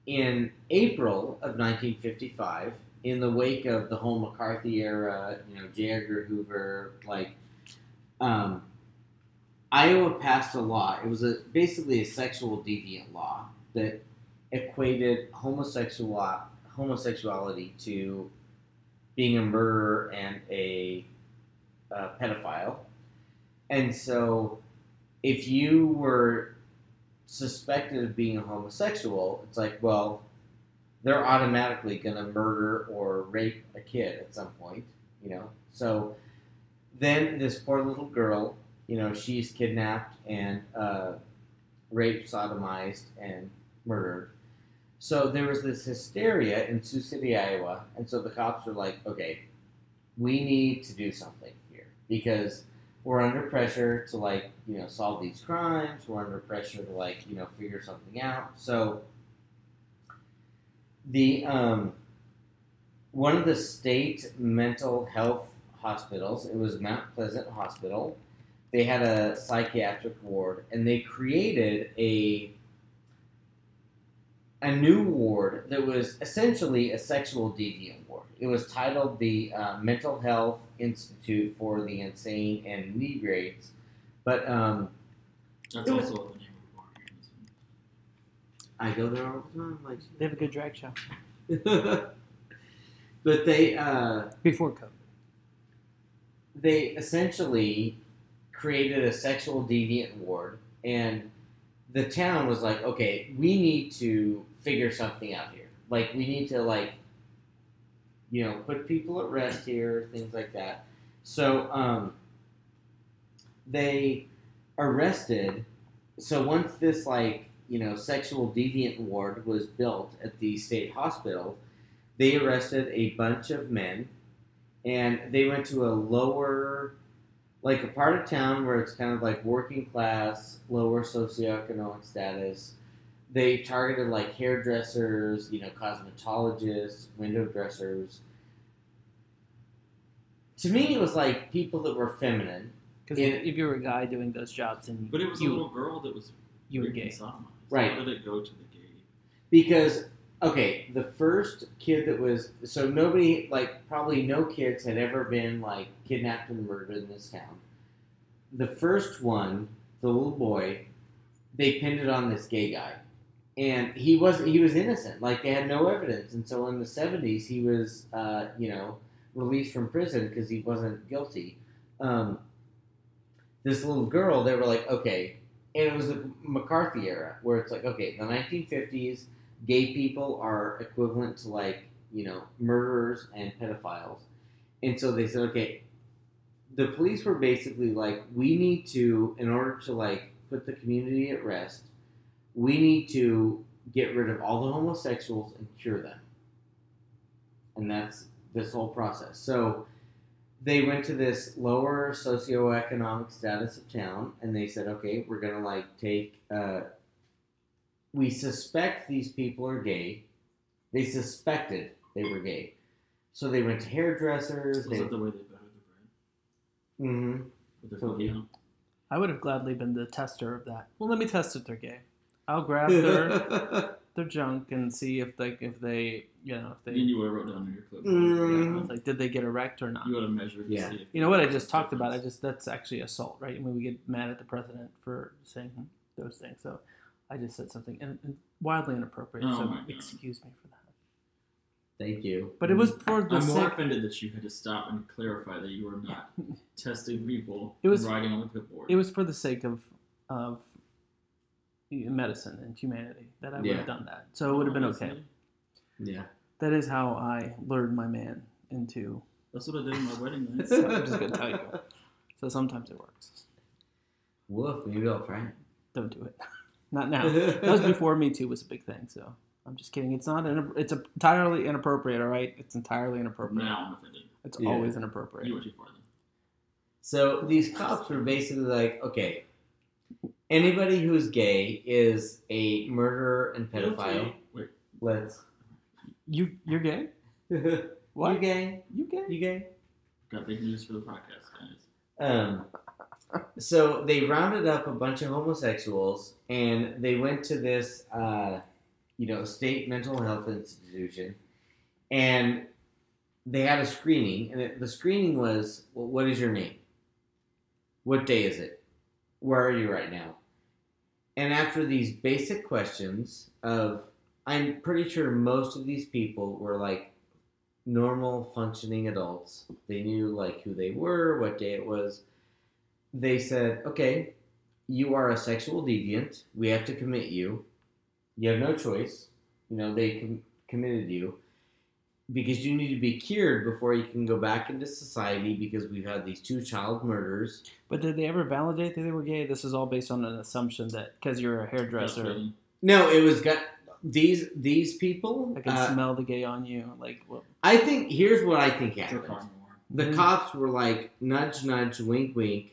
Speaker 2: in April of 1955, in the wake of the whole McCarthy era, you know, J. Edgar Hoover, like, um, Iowa passed a law. It was a basically a sexual deviant law that equated homosexual homosexuality to being a murderer and a pedophile. And so, if you were suspected of being a homosexual, it's like, well, they're automatically going to murder or rape a kid at some point, you know? So, then this poor little girl, you know, she's kidnapped and uh, raped, sodomized, and murdered. So there was this hysteria in Sioux City, Iowa, and so the cops were like, okay, we need to do something because we're under pressure to like, you know, solve these crimes. We're under pressure to like, you know, figure something out. So the um, one of the state mental health hospitals, it was Mount Pleasant Hospital. They had a psychiatric ward, and they created a a new ward that was essentially a sexual deviant. It was titled the uh, Mental Health Institute for the Insane and Inebriates, but um,
Speaker 3: That's
Speaker 2: It was-
Speaker 3: also the name of the bar here in this one.
Speaker 2: I go there all the time. Like,
Speaker 1: They have a good drag show
Speaker 2: but they uh,
Speaker 1: before COVID.
Speaker 2: they essentially created a sexual deviant ward, and the town was like, okay, we need to figure something out here. Like, we need to like you know, put people at rest here, things like that. So um, they arrested. So once this like you know sexual deviant ward was built at the state hospital, they arrested a bunch of men, and they went to a lower, like a part of town where it's kind of like working class, lower socioeconomic status. They targeted like hairdressers, you know, cosmetologists, window dressers. To me, it was like people that were feminine.
Speaker 1: Because
Speaker 2: Yeah.
Speaker 1: if you were a guy doing those jobs and
Speaker 3: But it was
Speaker 1: you,
Speaker 3: a little girl that was
Speaker 1: you were
Speaker 3: raped
Speaker 1: gay.
Speaker 3: sodomized.
Speaker 2: Right.
Speaker 3: How did it go to the gay?
Speaker 2: Because okay, the first kid that was so nobody like probably no kids had ever been like kidnapped and murdered in this town. The first one, the little boy, they pinned it on this gay guy, and he was he was innocent. Like they had no evidence, and so in the seventies he was uh, you know released from prison because he wasn't guilty. Um, this little girl, they were like, okay, and it was the McCarthy era where it's like, okay, the nineteen fifties gay people are equivalent to like you know murderers and pedophiles and so they said okay the police were basically like we need to in order to like put the community at rest we need to get rid of all the homosexuals and cure them and that's this whole process so they went to this lower socioeconomic status of town and they said okay we're gonna like take uh, we suspect these people are gay. They suspected they were gay. So they went to hairdressers.
Speaker 3: Was
Speaker 2: They,
Speaker 3: that the way they buttered the
Speaker 2: hmm
Speaker 3: bread? With their
Speaker 2: So-
Speaker 3: cookie?
Speaker 1: I would have gladly been the tester of that. Well, let me test if they're gay. I'll grab their their junk and see if they if they you know if
Speaker 3: Then
Speaker 1: they
Speaker 3: you would have wrote down on your clipboard.
Speaker 2: Mm.
Speaker 1: yeah, like did they get erect or not.
Speaker 3: You would have measured
Speaker 2: Yeah.
Speaker 3: to see if
Speaker 1: You know what I just talked about? I just that's actually assault, right? I mean, we get mad at the president for saying those things. So I just said something in, in- wildly inappropriate.
Speaker 3: Oh
Speaker 1: so
Speaker 3: my God.
Speaker 1: excuse me for that.
Speaker 2: Thank you.
Speaker 1: But it was for the
Speaker 3: I'm more
Speaker 1: sake.
Speaker 3: offended that you had to stop and clarify that you were not testing people
Speaker 1: It was-
Speaker 3: and writing on the clipboard.
Speaker 1: It was for the sake of of medicine and humanity that I would
Speaker 2: Yeah.
Speaker 1: have done that. So it would have been okay.
Speaker 2: Yeah.
Speaker 1: That is how I lured my man into.
Speaker 3: That's what I did on my wedding night.
Speaker 1: So I'm just gonna tell you. So sometimes it works.
Speaker 2: Woof. Maybe I'll try it.
Speaker 1: Don't do it. Not now. That was before Me Too was a big thing. So I'm just kidding. It's not. An, it's entirely inappropriate. All right. It's entirely inappropriate.
Speaker 3: Now I'm offended.
Speaker 1: It's
Speaker 2: Yeah.
Speaker 1: always
Speaker 3: You
Speaker 1: inappropriate.
Speaker 3: went too far then.
Speaker 2: So these cops were basically like, okay, anybody who's gay is a murderer and pedophile.
Speaker 3: Guilty. Wait,
Speaker 2: Let's.
Speaker 1: You you're gay?
Speaker 2: you
Speaker 1: What?
Speaker 2: gay?
Speaker 1: You gay?
Speaker 2: You gay?
Speaker 3: got big news for the podcast, guys.
Speaker 2: Um, so they rounded up a bunch of homosexuals and they went to this, uh, you know, state mental health institution, and they had a screening. And it, the screening was, well, "What is your name? What day is it? Where are you right now?" And after these basic questions of, I'm pretty sure most of these people were like normal functioning adults. They knew like who they were, what day it was. They said, "Okay, you are a sexual deviant. We have to commit you. You have no choice. You know, they com- committed you because you need to be cured before you can go back into society because we've had these two child murders."
Speaker 1: But did they ever validate that they were gay? This is all based on an assumption that because you're a hairdresser,
Speaker 3: Breastfeeding.
Speaker 2: No, it was got these these people.
Speaker 1: I can
Speaker 2: uh,
Speaker 1: smell the gay on you. Like, well,
Speaker 2: I think here's what I think happened.
Speaker 3: off more.
Speaker 2: The
Speaker 1: Mhm.
Speaker 2: cops were like, nudge, nudge, wink, wink.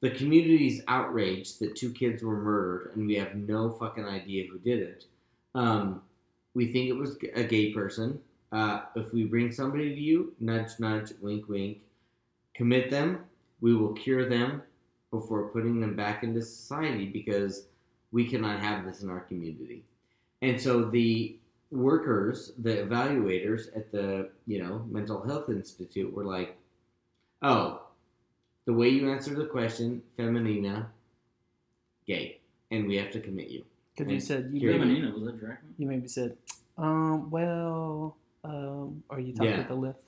Speaker 2: The community's outraged that two kids were murdered, and we have no fucking idea who did it. Um, we think it was a gay person. Uh, if we bring somebody to you, nudge, nudge, wink, wink, commit them. We will cure them before putting them back into society because we cannot have this in our community. And so the workers, the evaluators at the you know mental health institute were like, "Oh, the way you answer the question, feminina, gay, and we have to commit you."
Speaker 1: because you said you maybe,
Speaker 3: Feminina, was that Dracula?
Speaker 1: you maybe said, um, well, um, are you talking
Speaker 2: Yeah.
Speaker 1: about the lift?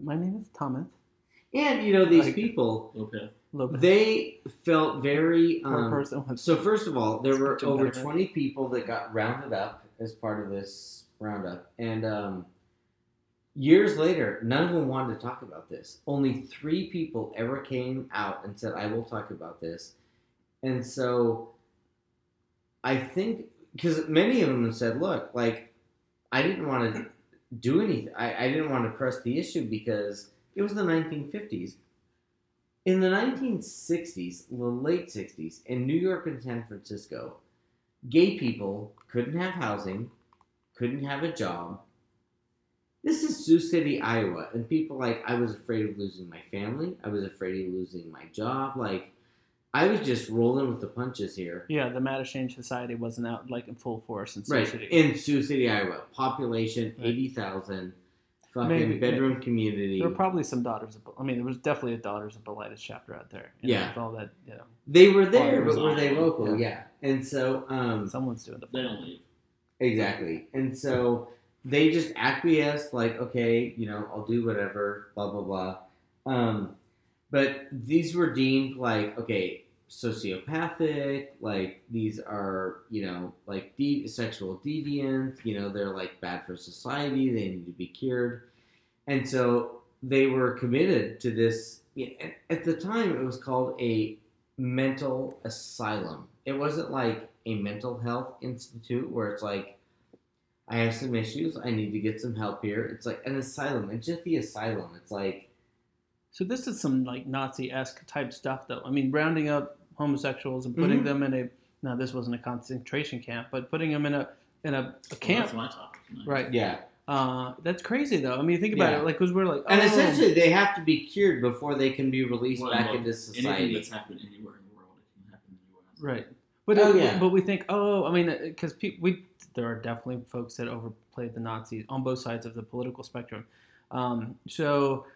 Speaker 1: My name is Thomas
Speaker 2: And you know these
Speaker 1: Like-
Speaker 2: people,
Speaker 3: Lopez.
Speaker 1: Lopez.
Speaker 2: they felt very.
Speaker 1: per
Speaker 2: Um,
Speaker 1: person
Speaker 2: so first of all, there were over twenty people that got rounded up as part of this roundup, and um, Years later, none of them wanted to talk about this. Only three people ever came out and said, "I will talk about this." And so, I think because many of them said, "Look, like, I didn't want to do anything. I, I didn't want to press the issue because it was the 1950s." In the 1960s, the late 60s, in New York and San Francisco, gay people couldn't have housing, couldn't have a job. This is Sioux City, Iowa, and people like I was afraid of losing my family. I was afraid of losing my job. Like I was just rolling with the punches here.
Speaker 1: Yeah, the Mattachine Society wasn't out like in full force in Sioux
Speaker 2: right
Speaker 1: City.
Speaker 2: in Sioux City, Iowa, population
Speaker 1: Right.
Speaker 2: eighty thousand, fucking
Speaker 1: Maybe-
Speaker 2: bedroom community.
Speaker 1: there were probably some daughters of. I mean, there was definitely a daughters of Bilitis chapter out there. you know,
Speaker 2: Yeah.
Speaker 1: with all that, you know,
Speaker 2: they were there, but were they local?
Speaker 1: yeah.
Speaker 2: Yeah, and so um,
Speaker 1: someone's doing the.
Speaker 3: They don't leave.
Speaker 2: Exactly. And so they just acquiesced, like, okay, you know, I'll do whatever, blah, blah, blah. Um, but these were deemed like, okay, sociopathic, like, these are, you know, like de- sexual deviants, you know, they're like bad for society, they need to be cured. And so they were committed to this. at- At the time, it was called a mental asylum. It wasn't like a mental health institute where it's like, I have some issues. I need to get some help here. It's like an asylum. It's just the asylum. It's like,
Speaker 1: So this is some like Nazi esque type stuff, though. I mean, rounding up homosexuals and putting
Speaker 2: Mhm.
Speaker 1: them in a. Now, this wasn't a concentration camp, but putting them in a in a, a
Speaker 3: Well,
Speaker 1: camp.
Speaker 3: that's my topic tonight.
Speaker 1: Right.
Speaker 2: yeah.
Speaker 1: Uh, that's crazy, though. I mean, think about
Speaker 2: Yeah.
Speaker 1: it. Like, because we're like,
Speaker 2: And
Speaker 1: oh,
Speaker 2: essentially, they have to be cured before they can be released
Speaker 3: Well,
Speaker 2: back
Speaker 3: look,
Speaker 2: into
Speaker 3: Anything
Speaker 2: society.
Speaker 3: that's happened anywhere in the world, it can happen in the U.S.
Speaker 1: Right. But
Speaker 2: Oh,
Speaker 1: uh,
Speaker 2: yeah.
Speaker 1: but we think, oh, I mean, because pe- we there are definitely folks that overplayed the Nazis on both sides of the political spectrum. Um, so,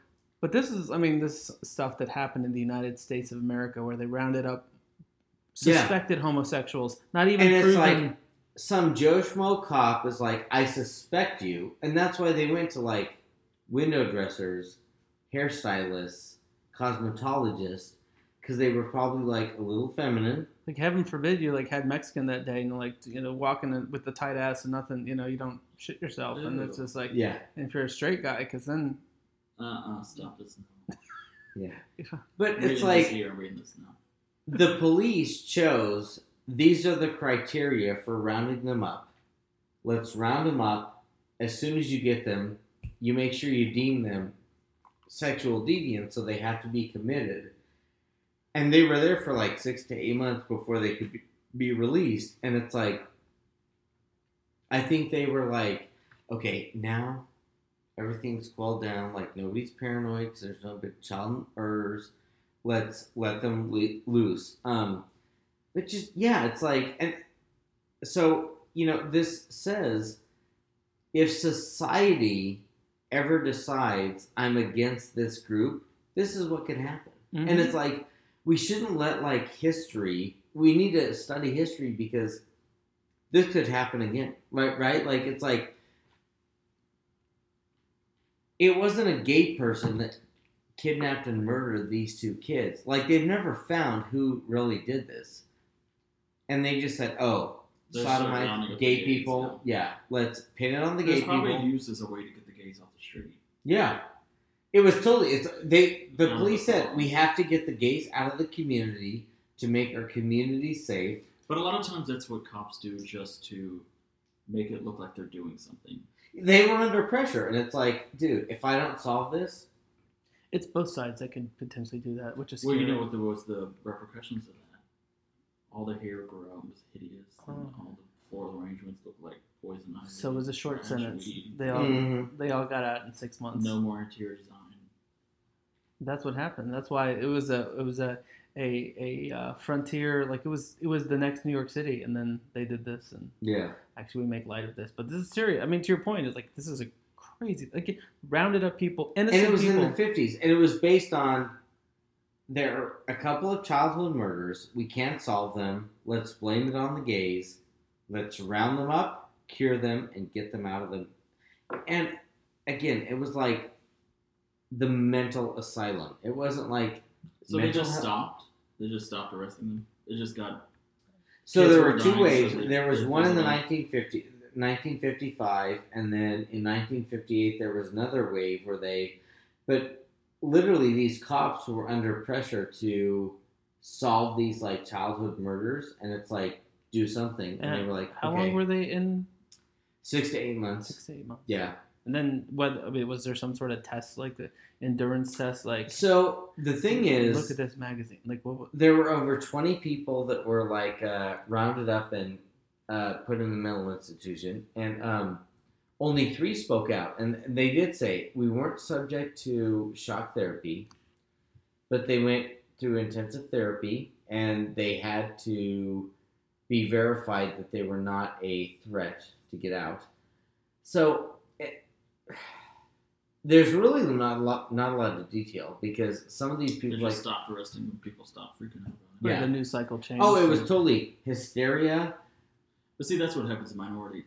Speaker 1: but this is, I mean, this stuff that happened in the United States of America where they rounded up
Speaker 2: Yeah.
Speaker 1: suspected homosexuals, not even
Speaker 2: And it's
Speaker 1: proven.
Speaker 2: like some Joe Schmo cop is like, I suspect you. And that's why they went to like window dressers, hairstylists, cosmetologists, because they were probably like a little feminine.
Speaker 1: like heaven forbid you like had Mexican that day and like you know walking in with the tight ass and nothing, you know, you don't shit yourself, and it's just like
Speaker 2: Yeah.
Speaker 1: if you're a straight guy, because then
Speaker 3: Uh-uh, stop this now.
Speaker 2: Yeah.
Speaker 1: Yeah.
Speaker 2: But
Speaker 3: I'm reading
Speaker 2: it's
Speaker 3: this
Speaker 2: like
Speaker 3: here, I'm reading this now.
Speaker 2: the police chose these are the criteria for rounding them up. Let's round them up. As soon as you get them, you make sure you deem them sexual deviants, so they have to be committed. And they were there for like six to eight months before they could be, be released. And it's like, I think they were like, okay, now everything's quelled down. Like nobody's paranoid because there's no big child murders let's let them le- loose. Um, but just yeah, it's like and so you know this says if society ever decides I'm against this group, this is what can happen.
Speaker 1: Mm-hmm.
Speaker 2: And it's like we shouldn't let like history. We need to study history because this could happen again. Right? Right? Like it's like it wasn't a gay person that kidnapped and murdered these two kids. Like they've never found who really did this, and they just said, "Oh,
Speaker 3: They're so rounding
Speaker 2: sodomite, gay
Speaker 3: gays
Speaker 2: people.
Speaker 3: now.
Speaker 2: Yeah, let's pin it on the
Speaker 3: It was
Speaker 2: gay
Speaker 3: probably
Speaker 2: people."
Speaker 3: used as a way to get the gays off the street.
Speaker 2: Yeah, it was totally. It's they. The
Speaker 3: Yeah.
Speaker 2: police said we have to get the gays out of the community to make our community safe.
Speaker 3: But a lot of times that's what cops do just to make it look like they're doing something.
Speaker 2: They were under pressure, and it's like, dude, if I don't solve this,
Speaker 1: it's both sides that could potentially do that, which is
Speaker 3: Well, you know what the, was the repercussions of that? All the hair grew out and was hideous, and
Speaker 1: Oh.
Speaker 3: all the floral arrangements looked like poison ivy.
Speaker 1: So it was a short sentence.
Speaker 3: weed.
Speaker 1: They all
Speaker 2: Mhm.
Speaker 1: they all got out in six months.
Speaker 3: no more interior design.
Speaker 1: That's what happened. That's why it was a it was a a, a uh, frontier like it was it was the next New York City, and then they did this, and
Speaker 2: yeah,
Speaker 1: actually we make light of this, but this is serious. I mean, to your point, it's like this is a crazy like it rounded up people,
Speaker 2: and it was
Speaker 1: people.
Speaker 2: in the fifties, and it was based on there are a couple of childhood murders. We can't solve them. Let's blame it on the gays. Let's round them up, cure them, and get them out of them. And again, it was like the mental asylum. It wasn't like
Speaker 3: So they just
Speaker 2: health-
Speaker 3: stopped. They just stopped arresting them. It just got
Speaker 2: So there
Speaker 3: were
Speaker 2: were two
Speaker 3: dying,
Speaker 2: ways.
Speaker 3: so they-
Speaker 2: there was one in the
Speaker 3: fizzled out.
Speaker 2: 1950s. 1955, and then in 1958 there was another wave where they, but literally these cops were under pressure to solve these like childhood murders, and it's like do something, and, they were like,
Speaker 1: How
Speaker 2: okay,
Speaker 1: long were they in?
Speaker 2: six to eight months.
Speaker 1: Six to eight months.
Speaker 2: Yeah.
Speaker 1: And then what? I mean, was there some sort of test, like the endurance test, like?
Speaker 2: So the thing is,
Speaker 1: look at this magazine. Like what?
Speaker 2: there were over 20 people that were like uh, rounded up and uh, put in the mental institution and um, only three spoke out and they did say we weren't subject to shock therapy but they went through intensive therapy and they had to be verified that they were not a threat to get out so there's really not a lot not a lot of detail because some of these
Speaker 3: They
Speaker 2: people
Speaker 3: just
Speaker 2: like
Speaker 3: stopped arresting when people stopped freaking out about it.
Speaker 2: Yeah.
Speaker 1: the news cycle changed.
Speaker 2: Oh, it was totally hysteria.
Speaker 3: But see, that's what happens to minority.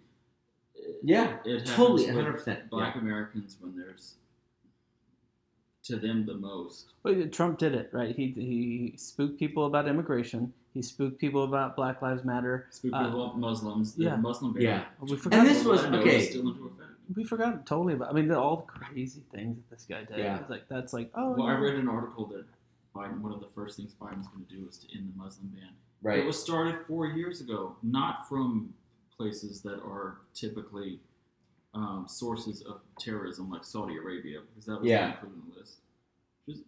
Speaker 3: It-
Speaker 2: Yeah,
Speaker 3: it happens
Speaker 2: totally,
Speaker 3: with
Speaker 2: 100%.
Speaker 3: Black Americans when there's to them the most.
Speaker 1: But Trump did it, right? He he spooked people about immigration. He spooked people about Black Lives Matter.
Speaker 3: Speak
Speaker 1: Uh,
Speaker 3: about Muslims, the
Speaker 1: yeah.
Speaker 3: Muslim ban.
Speaker 2: Yeah.
Speaker 1: We forgot.
Speaker 2: And this was-
Speaker 3: Orlando
Speaker 2: okay.
Speaker 3: Is still into.
Speaker 1: We forgot totally about. I mean, the, all the crazy things that this guy did.
Speaker 2: Yeah.
Speaker 1: It's like that's like oh.
Speaker 3: Well, I read an article that Biden, one of the first things Biden's going to do is to end the Muslim ban.
Speaker 2: Right.
Speaker 3: It was started four years ago, not from places that are typically um, sources of terrorism like Saudi Arabia, because that was
Speaker 2: Yeah.
Speaker 3: not included in the list. Just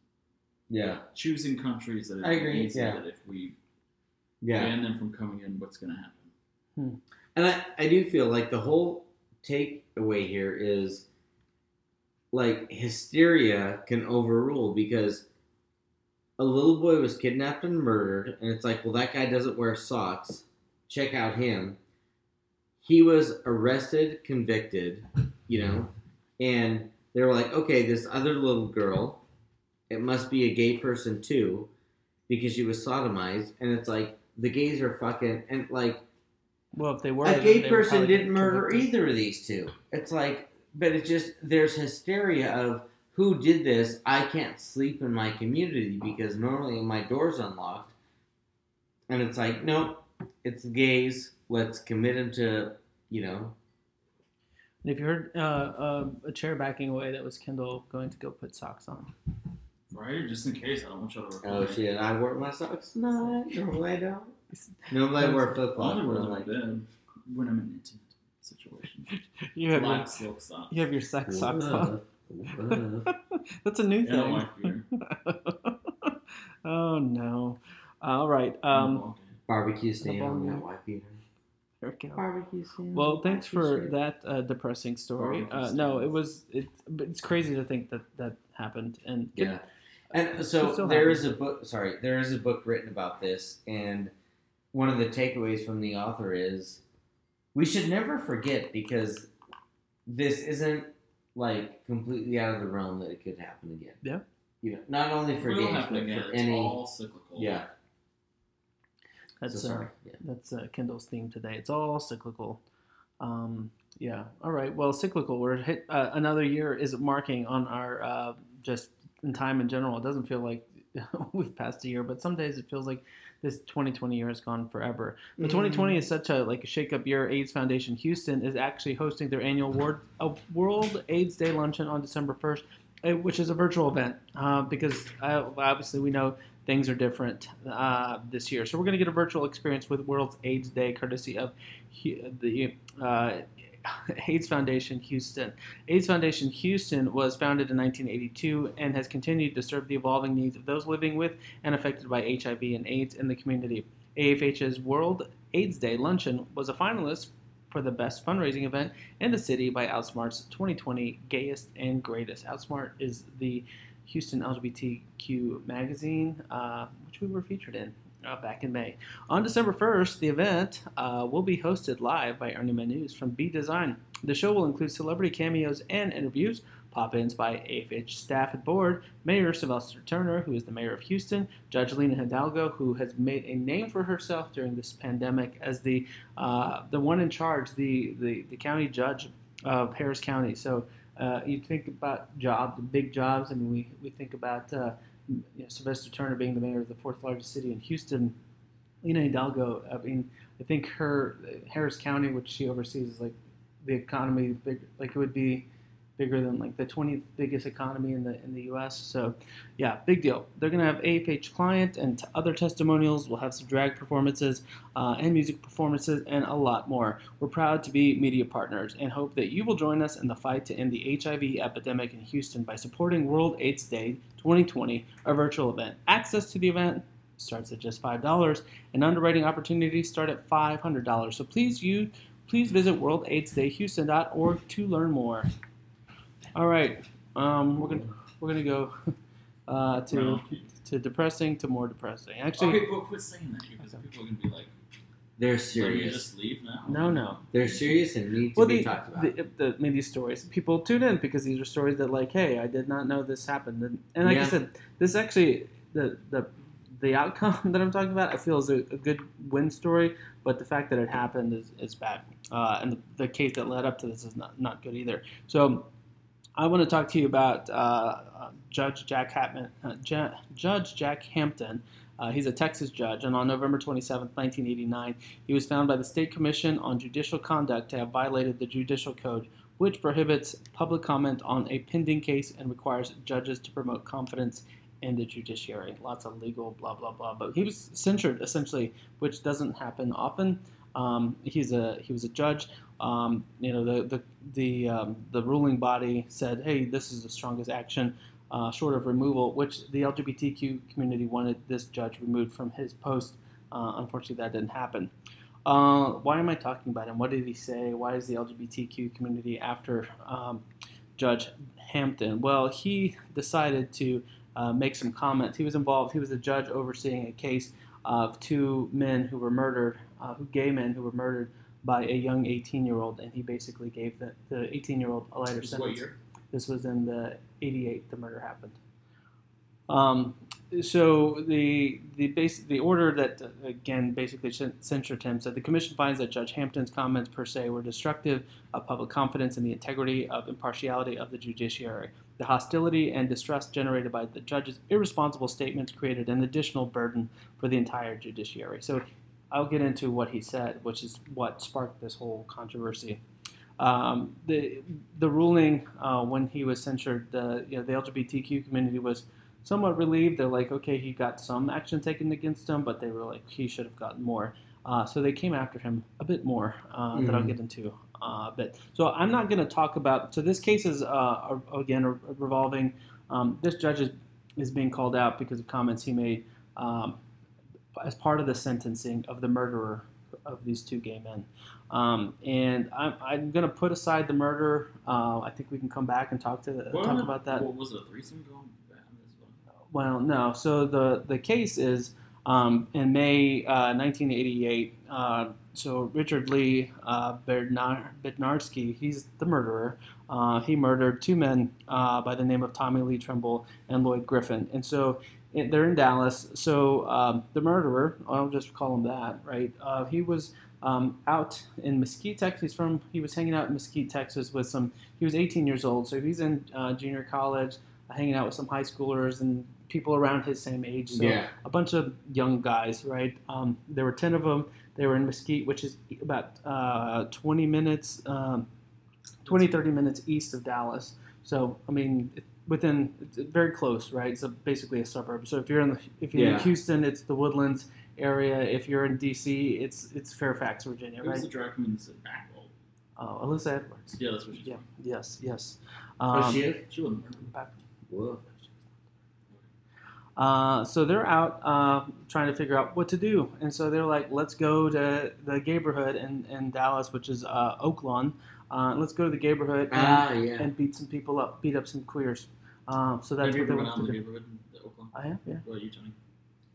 Speaker 2: Yeah.
Speaker 3: choosing countries that
Speaker 2: I
Speaker 3: are
Speaker 2: agree,
Speaker 3: easy
Speaker 2: yeah.
Speaker 3: that if we
Speaker 2: Yeah.
Speaker 3: ban them from coming in, what's going to happen?
Speaker 2: And I, I do feel like the whole takeaway here is like hysteria can overrule because a little boy was kidnapped and murdered, and it's like, well, that guy doesn't wear socks. Check out him. He was arrested, convicted, you know, and they were like, okay, this other little girl, it must be a gay person too, because she was sodomized, and it's like the gays are fucking and like
Speaker 1: Well, if they were
Speaker 2: a gay
Speaker 1: they would
Speaker 2: person didn't murder
Speaker 1: convicted.
Speaker 2: either of these two. It's like, but it's just there's hysteria of who did this. I can't sleep in my community because normally my door's unlocked, and it's like, nope, it's gays. Let's commit them to, you know,
Speaker 1: And if you heard uh, uh, a chair backing away, that was Kendall going to go put socks on.
Speaker 3: Right? Just in case, I don't want y'all to record
Speaker 2: oh
Speaker 3: it.
Speaker 2: shit, I wear my socks tonight. No, I don't. Normally I wear flip
Speaker 3: I
Speaker 2: flops.
Speaker 3: only wear
Speaker 2: I'm
Speaker 3: them
Speaker 2: like,
Speaker 3: in bed when I'm in intimate situations.
Speaker 1: You have your,
Speaker 3: silk socks.
Speaker 1: you have your sex socks on.
Speaker 2: up? What up?
Speaker 1: That's a new
Speaker 3: And a
Speaker 1: thing.
Speaker 3: wife beater.
Speaker 1: oh no! All right. Um.
Speaker 2: Barbecue stand
Speaker 1: ball
Speaker 2: on that white beater.
Speaker 1: there we go.
Speaker 2: Barbecue stand.
Speaker 1: Well, thanks for
Speaker 2: T-shirt.
Speaker 1: that uh, depressing story. Uh, no, it was it. It's crazy to think that that happened. And
Speaker 2: Yeah. And
Speaker 1: It
Speaker 2: so
Speaker 1: still
Speaker 2: there
Speaker 1: happens.
Speaker 2: is a book. Sorry, there is a book written about this, and one of the takeaways from the author is we should never forget because this isn't like completely out of the realm that it could happen again.
Speaker 1: Yeah.
Speaker 2: You know, not only for
Speaker 3: It will
Speaker 2: games,
Speaker 3: happen
Speaker 2: but
Speaker 3: again.
Speaker 2: for
Speaker 3: It's
Speaker 2: any.
Speaker 3: all cyclical.
Speaker 2: yeah.
Speaker 1: that's
Speaker 2: so
Speaker 1: uh,
Speaker 2: sorry. Yeah.
Speaker 1: That's uh, Kendall's theme today. It's all cyclical. Um, yeah. All right. Well, cyclical. We're hit. Uh, another year is marking on our uh, just in time in general. It doesn't feel like we've passed a year, but some days it feels like this 2020 year has gone forever.
Speaker 2: Mm-hmm.
Speaker 1: 2020 is such a like a shake-up year. AIDS Foundation Houston is actually hosting their annual World, uh, World AIDS Day luncheon on December 1st, uh, which is a virtual event uh, because uh, obviously we know things are different uh, this year. So we're going to get a virtual experience with World's AIDS Day, courtesy of the uh, AIDS Foundation Houston. AIDS Foundation Houston was founded in 1982 and has continued to serve the evolving needs of those living with and affected by HIV and AIDS in the community. AFH's World AIDS Day luncheon was a finalist for the best fundraising event in the city by Outsmart's 2020 Gayest and Greatest. Outsmart is the Houston LGBTQ magazine, uh, which we were featured in uh, back in May. On December 1st, the event uh, will be hosted live by Ernie Manouse from B Design. The show will include celebrity cameos and interviews, pop ins by AFH staff and board, Mayor Sylvester Turner, who is the mayor of Houston, Judge Lina Hidalgo, who has made a name for herself during this pandemic as the uh, the one in charge, the, the, the county judge of Harris County. So uh, you think about jobs, big jobs. I mean, we, we think about uh, you know, Sylvester Turner being the mayor of the fourth largest city in Houston. Lina Hidalgo, I mean, I think her Harris County, which she oversees, is like the economy big, like it would be bigger than like the 20th biggest economy in the in the U.S. So, yeah, big deal. They're gonna have AFH client and t- other testimonials. We'll have some drag performances uh, and music performances and a lot more. We're proud to be media partners and hope that you will join us in the fight to end the HIV epidemic in Houston by supporting World AIDS Day 2020, a virtual event. Access to the event starts at just five dollars, and underwriting opportunities start at five hundred dollars. So please you please visit worldaidsdayhouston.org to learn more. All right, um, we're gonna we're gonna go uh, to to depressing to more depressing. Actually,
Speaker 3: okay, well, quit saying that because
Speaker 1: Okay.
Speaker 3: people are gonna be like,
Speaker 2: They're
Speaker 3: "Let me
Speaker 2: serious.
Speaker 3: just leave now."
Speaker 1: no, no.
Speaker 2: They're serious and need to
Speaker 1: Well,
Speaker 2: be
Speaker 1: the,
Speaker 2: talked about.
Speaker 1: the, the, I mean, these stories, people tune in because these are stories that, like, hey, I did not know this happened, and, and like I said, this actually the the the outcome that I'm talking about, I feel is a, a good win story, but the fact that it happened is, is bad, uh, and the, the case that led up to this is not not good either. So. I want to talk to you about uh, Judge Jack Hatman, uh, Ja- Judge Jack Hampton. Uh, he's a Texas judge, and on November 27, 1989, he was found by the State Commission on Judicial Conduct to have violated the Judicial Code, which prohibits public comment on a pending case and requires judges to promote confidence in the judiciary. Lots of legal blah blah blah. But he was censured essentially, which doesn't happen often. Um, he's a he was a judge. Um, you know the the the um, the ruling body said, hey, this is the strongest action. Uh, short of removal, which the LGBTQ community wanted this judge removed from his post. Uh, unfortunately, that didn't happen. Uh, why am I talking about him? What did he say? Why is the LGBTQ community after um, Judge Hampton? Well, he decided to uh, make some comments. He was involved. He was a judge overseeing a case of two men who were murdered, uh, who gay men who were murdered by a young 18-year-old, and he basically gave the, the 18-year-old a lighter
Speaker 3: This
Speaker 1: sentence.
Speaker 3: year?
Speaker 1: This was in the 88 the murder happened. Um, so the the base the order that uh, again basically cen- censured him said the commission finds that Judge Hampton's comments per se were destructive of public confidence in the integrity of impartiality of the judiciary. The hostility and distrust generated by the judge's irresponsible statements created an additional burden for the entire judiciary. So I'll get into what he said, which is what sparked this whole controversy. Um, the the ruling uh, when he was censured, the you know the LGBTQ community was somewhat relieved. They're like, okay, he got some action taken against him, but they were like, he should have gotten more. Uh, so they came after him a bit more uh, that I'll
Speaker 2: Mhm.
Speaker 1: get into uh, a bit. So I'm not going to talk about. So this case is uh, again a revolving. Um, this judge is, is being called out because of comments he made um, as part of the sentencing of the murderer of these two gay men. Um, and I'm, I'm going to put aside the murder. Uh, I think we can come back and talk to
Speaker 3: What?
Speaker 1: talk about that.
Speaker 3: What was it? A threesome going well?
Speaker 1: Well, no. So the the case is um, in May uh, 1988. Uh, so Richard Lee uh, Bednar- Bednarski, he's the murderer. Uh, he murdered two men uh, by the name of Tommy Lee Trimble and Lloyd Griffin. And so they're in Dallas. So um, the murderer, I'll just call him that, right? Uh, he was um, out in Mesquite, Texas. He's from. He was hanging out in Mesquite, Texas, with some. He was 18 years old, so he's in uh, junior college, hanging out with some high schoolers and people around his same age. So
Speaker 2: yeah.
Speaker 1: a bunch of young guys, right? Um, there were 10 of them. They were in Mesquite, which is about uh, 20 minutes, um, 20, 30 minutes east of Dallas. So, I mean, within, very close, right? So basically a suburb. So if you're in, the, if you're
Speaker 2: Yeah.
Speaker 1: in Houston, it's the Woodlands area. If you're in DC, it's it's Fairfax, Virginia,
Speaker 3: It was the queen that said back.
Speaker 1: Oh, Alyssa Edwards.
Speaker 3: Yeah, that's what she
Speaker 1: Yeah, yes, yes.
Speaker 2: Oh,
Speaker 1: Um,
Speaker 2: she?
Speaker 3: She wasn't
Speaker 1: back-
Speaker 2: Whoa.
Speaker 1: Uh, so they're out uh, trying to figure out what to do, and so they're like, "Let's go to the neighborhood in, in Dallas, which is uh, Oaklawn. Uh, let's go to the neighborhood and,
Speaker 2: Ah, yeah.
Speaker 1: and beat some people up, beat up some queers." Um, so that's
Speaker 3: Have you
Speaker 1: what they
Speaker 3: ever went out in
Speaker 1: to
Speaker 3: the
Speaker 1: do.
Speaker 3: neighborhood in Oaklawn?
Speaker 1: I have, yeah,
Speaker 3: What are you, Johnny?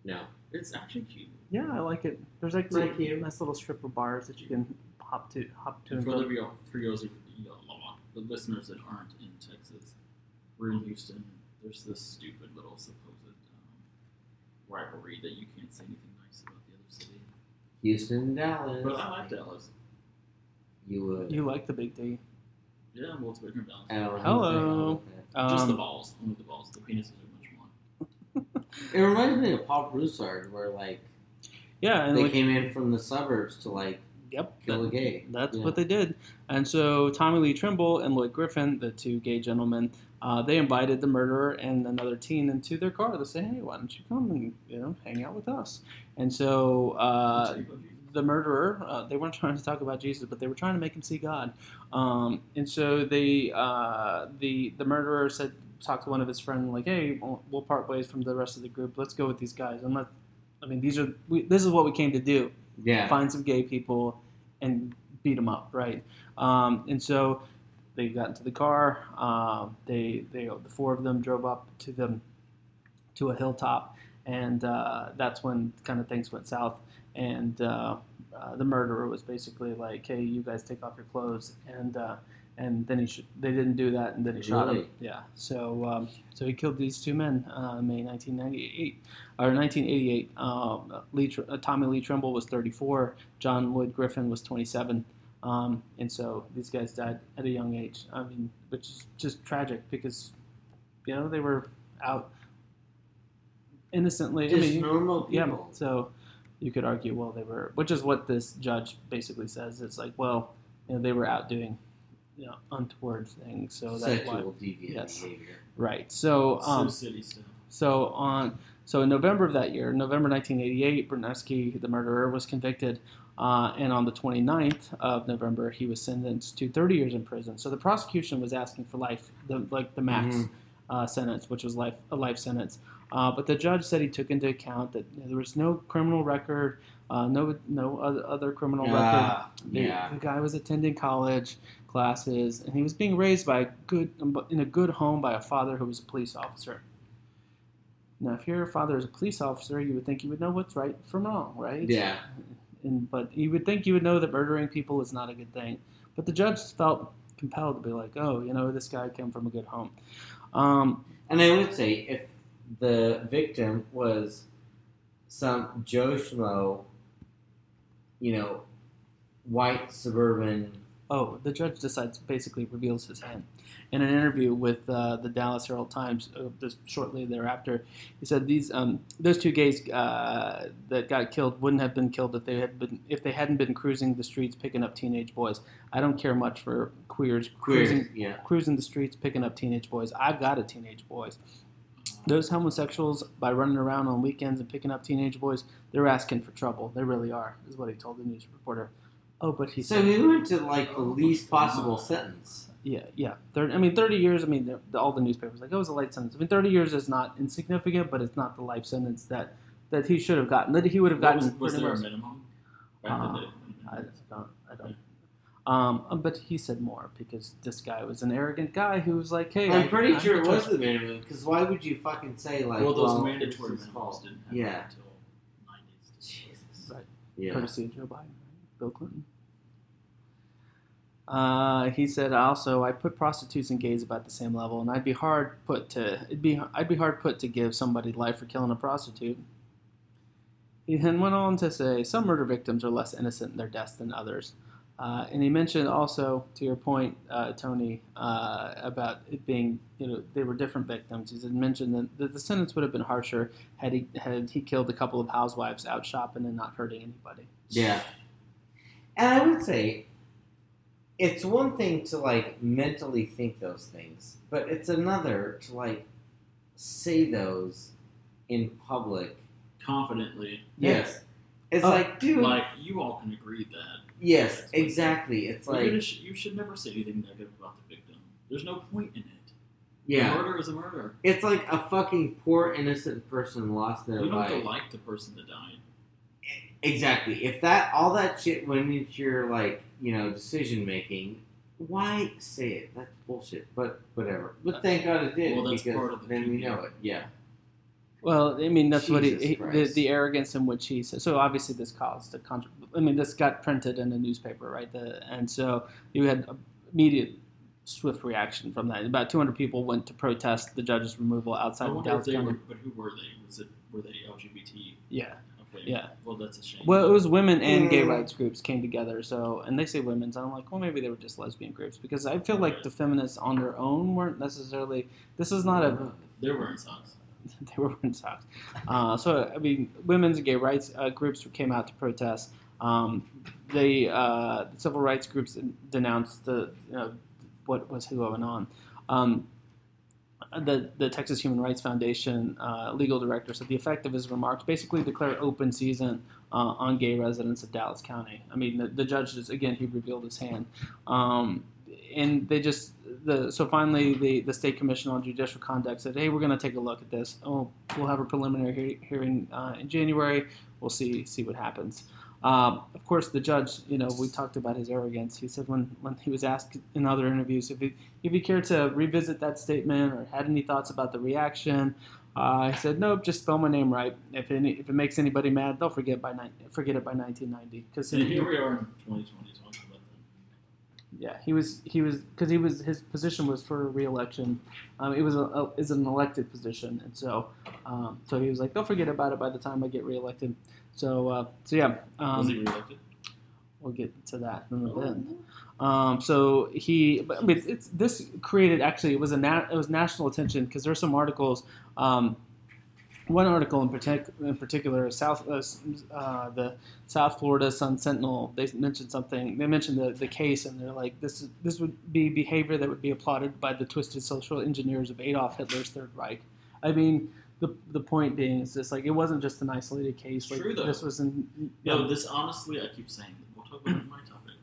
Speaker 2: No.
Speaker 3: It's actually cute.
Speaker 1: yeah, I like it. There's like
Speaker 2: Is that
Speaker 1: little,
Speaker 2: cute?
Speaker 1: nice little strip of bars that you can hop to, hop to.
Speaker 3: And
Speaker 1: And
Speaker 3: for
Speaker 1: go.
Speaker 3: the, for those of you the listeners that aren't in Texas, we're in Houston. There's this stupid little supposed um, rivalry that you can't say anything nice about the other city.
Speaker 2: Houston, Dallas.
Speaker 3: But I like Dallas.
Speaker 2: You would.
Speaker 1: You like the big D?
Speaker 3: Yeah, well, it's bigger than Dallas.
Speaker 2: I don't know.
Speaker 1: Hello.
Speaker 3: Just the
Speaker 1: Um,
Speaker 3: balls. Only the balls. The penises are much more.
Speaker 2: It reminds me of Paul Broussard, where like
Speaker 1: yeah, and
Speaker 2: they
Speaker 1: like,
Speaker 2: came in from the suburbs to like
Speaker 1: Yep.
Speaker 2: kill
Speaker 1: that-
Speaker 2: a gay.
Speaker 1: That's
Speaker 2: Yeah.
Speaker 1: what they did. And so Tommy Lee Trimble and Lloyd Griffin, the two gay gentlemen, uh, they invited the murderer and another teen into their car. They say, "Hey, why don't you come and you know hang out with us?" And so uh, the murderer, uh, they weren't trying to talk about Jesus, but they were trying to make him see God. Um, and so they, uh, the the murderer said, talked to one of his friends, like, "Hey, we'll, we'll part ways from the rest of the group. Let's go with these guys." And let, I mean, these are we, this is what we came to do
Speaker 2: Yeah.
Speaker 1: find some gay people and beat them up, right? Um, and so they got into the car. Um, they, they, the four of them drove up to them to a hilltop, and uh, that's when kind of things went south. And uh, uh, the murderer was basically like, "Hey, you guys take off your clothes," and uh, and then he sh- they didn't do that, and then he shot him. Yeah. So um, so he killed these two men, uh, May 1998 or 1988. Um, Lee, uh, Tommy Lee Trimble was 34. John Lloyd Griffin was 27. Um, and so these guys died at a young age. I mean, which is just tragic because, you know, they were out innocently.
Speaker 2: Just
Speaker 1: I mean,
Speaker 2: normal
Speaker 1: yeah. So you could argue, well, they were, which is what this judge basically says. It's like, well, you know, they were out doing, you know, untoward things. So that's why,
Speaker 2: Sexual deviant
Speaker 1: Yes.
Speaker 2: behavior.
Speaker 1: right. So, um,
Speaker 3: Sioux City stuff.
Speaker 1: so on, so in November of that year, November 1988, Bernesky, the murderer, was convicted, uh, and on the 29th of November, he was sentenced to 30 years in prison. So the prosecution was asking for life, the, like the max
Speaker 2: Mhm.
Speaker 1: uh, sentence, which was life a life sentence. Uh, but the judge said he took into account that there was no criminal record, uh, no no other, criminal record. The,
Speaker 2: yeah.
Speaker 1: the guy was attending college classes, and he was being raised by a good in a good home by a father who was a police officer. Now, if your father is a police officer, you would think you would know what's right from wrong, right?
Speaker 2: Yeah.
Speaker 1: And but you would think you would know that murdering people is not a good thing. But the judge felt compelled to be like, oh, you know, this guy came from a good home. Um,
Speaker 2: And I would say if the victim was some Joe Schmo, you know, white suburban.
Speaker 1: Oh, the judge decides basically reveals his hand. In an interview with uh, the Dallas Herald Times, uh, just shortly thereafter, he said these um, those two gays uh, that got killed wouldn't have been killed if they had been if they hadn't been cruising the streets picking up teenage boys. I don't care much for queers
Speaker 2: Queer,
Speaker 1: cruising
Speaker 2: yeah.
Speaker 1: cruising the streets picking up teenage boys. I've got a teenage boys. Those homosexuals, by running around on weekends and picking up teenage boys, they're asking for trouble. They really are, is what he told the news reporter. Oh, but he
Speaker 2: So
Speaker 1: said,
Speaker 2: we went to like the least possible sentence.
Speaker 1: yeah, yeah. 30, I mean, 30 years, I mean, the, the, all the newspapers, like, oh, it was a light sentence. I mean, 30 years is not insignificant, but it's not the life sentence that, that he should have gotten, that he would have gotten.
Speaker 3: was, was there a minimum?
Speaker 1: Uh,
Speaker 3: in the,
Speaker 1: I don't, I don't. Um, uh, but he said more because this guy was an arrogant guy who was like, "Hey,
Speaker 2: I'm
Speaker 1: I-
Speaker 2: pretty sure it was the minimum. Because why would you fucking say like,
Speaker 3: well, those
Speaker 2: well,
Speaker 3: mandatory
Speaker 2: it's his
Speaker 3: minimums
Speaker 2: fault?
Speaker 3: didn't happen
Speaker 2: Yeah.
Speaker 3: until 90s.
Speaker 2: Jesus.
Speaker 1: Right.
Speaker 2: Yeah.
Speaker 1: courtesy of Joe Biden. Bill Clinton. Uh, he said also, I put prostitutes and gays about the same level, and I'd be hard put to it'd be I'd be hard put to give somebody life for killing a prostitute. He then went on to say some murder victims are less innocent in their deaths than others, uh, and he mentioned also to your point, uh, Tony, uh, about it being you know they were different victims. He said mentioned that the, the sentence would have been harsher had he had he killed a couple of housewives out shopping and not hurting anybody.
Speaker 2: Yeah. And I would say it's one thing to like mentally think those things, but it's another to like say those in public.
Speaker 3: Confidently,
Speaker 2: Yes. It's
Speaker 1: Oh,
Speaker 2: like, dude.
Speaker 3: like you all can agree that.
Speaker 2: Yes, exactly. It's
Speaker 3: You're
Speaker 2: like,
Speaker 3: sh- you should never say anything negative about the victim. There's no point in it.
Speaker 2: yeah.
Speaker 3: A murder is a murder.
Speaker 2: It's like a fucking poor innocent person lost their life.
Speaker 3: You don't have
Speaker 2: life.
Speaker 3: to like the person that died.
Speaker 2: Exactly. If that all that shit went into your like you know decision making, why say it? That's bullshit. But whatever. But thank God it did
Speaker 3: Well, that's
Speaker 2: because
Speaker 3: part of the
Speaker 2: then we know it. Yeah.
Speaker 1: Well, I mean, that's what he, he the, the arrogance in which he said. So obviously, this caused a contra- I mean, this got printed in a newspaper, right? The, and so you had immediate, swift reaction from that. About 200 people went to protest the judge's removal outside
Speaker 3: I
Speaker 1: of Dallas County.
Speaker 3: were, but who were they? Was it were they LGBT?
Speaker 1: Yeah,
Speaker 3: Okay.
Speaker 1: Yeah.
Speaker 3: Well, that's a shame.
Speaker 1: well, it was women and gay
Speaker 2: Mm.
Speaker 1: rights groups came together. So, and they say women's. I'm like, well, maybe they were just lesbian groups because I feel like the feminists on their own weren't necessarily. This is not a
Speaker 3: They're wearing socks.
Speaker 1: they were wearing socks. Uh, so I mean, women's and gay rights uh, groups came out to protest, Um, they uh, the civil rights groups denounced the you know, what was going on. Um, the, the Texas Human Rights Foundation uh, legal director said the effect of his remarks basically declared open season uh, on gay residents of Dallas County. I mean, the, the judge just again he revealed his hand, um, and they just the so finally the the state commission on judicial conduct said, hey, we're going to take a look at this. Oh, we'll have a preliminary he- hearing uh, in January. We'll see see what happens. Um, of course, the judge, you know, we talked about his arrogance. He said when, when he was asked in other interviews if he, if he cared to revisit that statement or had any thoughts about the reaction, uh, he said, nope, just spell my name right. If, any, if it makes anybody mad, they'll forget by ni- forget it by 1990. Because
Speaker 3: And here we are in 2020 talking.
Speaker 1: Yeah, he was he was because he was his position was for reelection. Um, it was a, a is an elected position, and so um, so he was like, "Don't forget about it by the time I get re-elected." So uh, so yeah,
Speaker 3: Was he
Speaker 1: um,
Speaker 3: reelected?
Speaker 1: we'll get to that in a bit. Um, so he, but I mean, it's, this created actually it was a nat, it was national attention because there are some articles. Um, one article in, partic- in particular, South uh, uh, the South Florida Sun Sentinel, they mentioned something. They mentioned the, the case, and they're like, this is, this would be behavior that would be applauded by the twisted social engineers of Adolf Hitler's Third Reich. I mean, the the point being is just like it wasn't just an isolated case. Like
Speaker 3: True, though.
Speaker 1: this was in
Speaker 3: No, this honestly, I keep saying, we'll talk about my topic.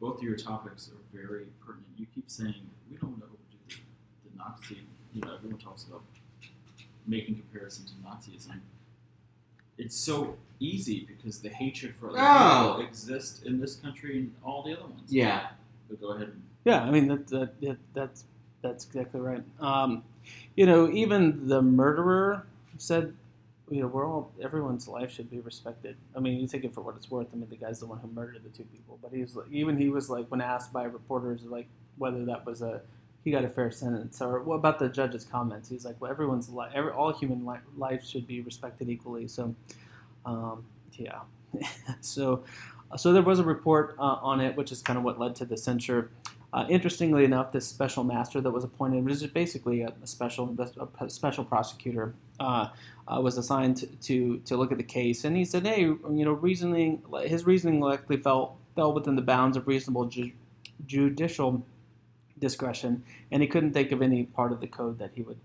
Speaker 3: Both of your topics are very pertinent. You keep saying, we don't know do the Nazi, you know, everyone talks about making comparisons to Nazism. It's so easy because the hatred for other
Speaker 2: Oh.
Speaker 3: people exists in this country and all the other ones.
Speaker 2: Yeah.
Speaker 3: But go ahead
Speaker 1: Yeah, I mean that, that, that that's that's exactly right. Um, you know, even the murderer said, you know, we're all everyone's life should be respected. I mean, you take it for what it's worth. I mean, the guy's the one who murdered the two people, but he's like, even he was like when asked by reporters like whether that was a he got a fair sentence or what about the judge's comments? He's like, well, everyone's life, every, all human li- life should be respected equally. So, um, yeah, so. So there was a report uh, on it, which is kind of what led to the censure. Uh, interestingly enough, this special master that was appointed, which is basically a, a special a special prosecutor, uh, uh, was assigned to, to to look at the case, and he said, "Hey, you know, reasoning his reasoning likely fell fell within the bounds of reasonable ju- judicial discretion, and he couldn't think of any part of the code that he would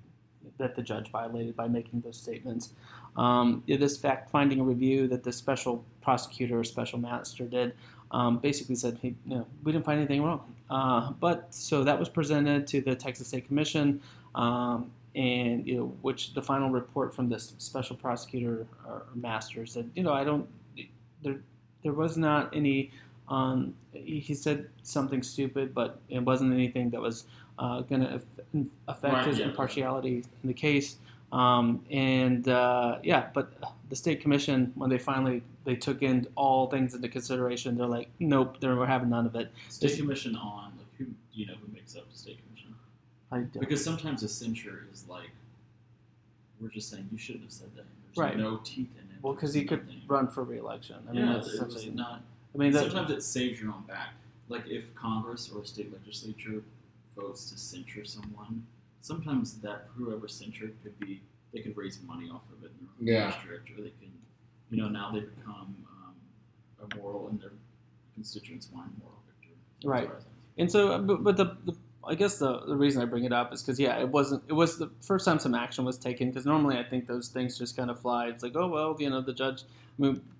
Speaker 1: that the judge violated by making those statements." Um, this fact-finding review that the special prosecutor or special master did um, basically said, he, you know, we didn't find anything wrong. Uh, but so that was presented to the Texas State Commission, um, and you know, which the final report from this special prosecutor or master said, you know, I don't, there, there was not any. Um, he said something stupid, but it wasn't anything that was uh, going to affect
Speaker 3: Right,
Speaker 1: his
Speaker 3: yeah.
Speaker 1: impartiality in the case. Um, and uh, yeah, but the state commission, when they finally they took in all things into consideration, they're like, nope, they're, we're having none of it.
Speaker 3: state
Speaker 1: This-
Speaker 3: commission on like who do you know who makes up the state commission?
Speaker 1: I don't.
Speaker 3: Because sometimes a censure is like we're just saying you shouldn't have said that. There's
Speaker 1: Right.
Speaker 3: no teeth in it.
Speaker 1: well, because he could run for reelection. I mean,
Speaker 3: yeah,
Speaker 1: that's
Speaker 3: just
Speaker 1: essentially.
Speaker 3: not.
Speaker 1: I mean, that,
Speaker 3: sometimes it saves your own back. Like if Congress or a state legislature votes to censure someone, sometimes that whoever censured could be they could raise money off of it in their own
Speaker 2: Yeah.
Speaker 3: district, or they can, you know, now they become um, a moral in their constituents' mind moral victor.
Speaker 1: Right.
Speaker 3: That's what I think.
Speaker 1: And so, uh, but, but the, the I guess the, the reason I bring it up is because yeah, it wasn't it was the first time some action was taken because normally I think those things just kind of fly. It's like oh well, you know, the judge.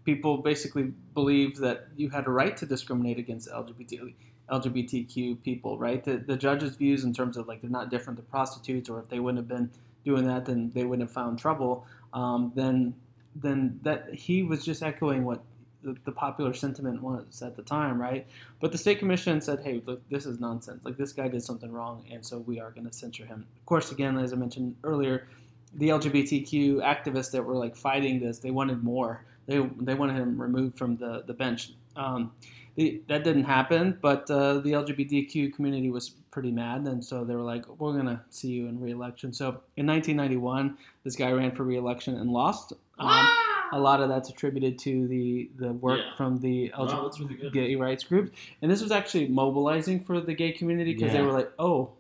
Speaker 1: People basically believe that you had a right to discriminate against LGBT LGBTQ people, right? The the judge's views in terms of like they're not different than prostitutes, or if they wouldn't have been doing that, then they wouldn't have found trouble. Um, then then that he was just echoing what the, the popular sentiment was at the time, right? But the state commission said, "Hey, look, this is nonsense. Like this guy did something wrong, and so we are going to censure him." Of course, again, as I mentioned earlier, the LGBTQ activists that were like fighting this, they wanted more. They they wanted him removed from the the bench. Um, the, that didn't happen, but uh, the LGBTQ community was pretty mad, and so they were like, "We're going to see you in re-election." So in 1991, this guy ran for re-election and lost. Um, a lot of that's attributed to the the work
Speaker 3: Yeah.
Speaker 1: from the
Speaker 3: Wow, really
Speaker 1: gay rights groups, and this was actually mobilizing for the gay community because they were like, "Oh,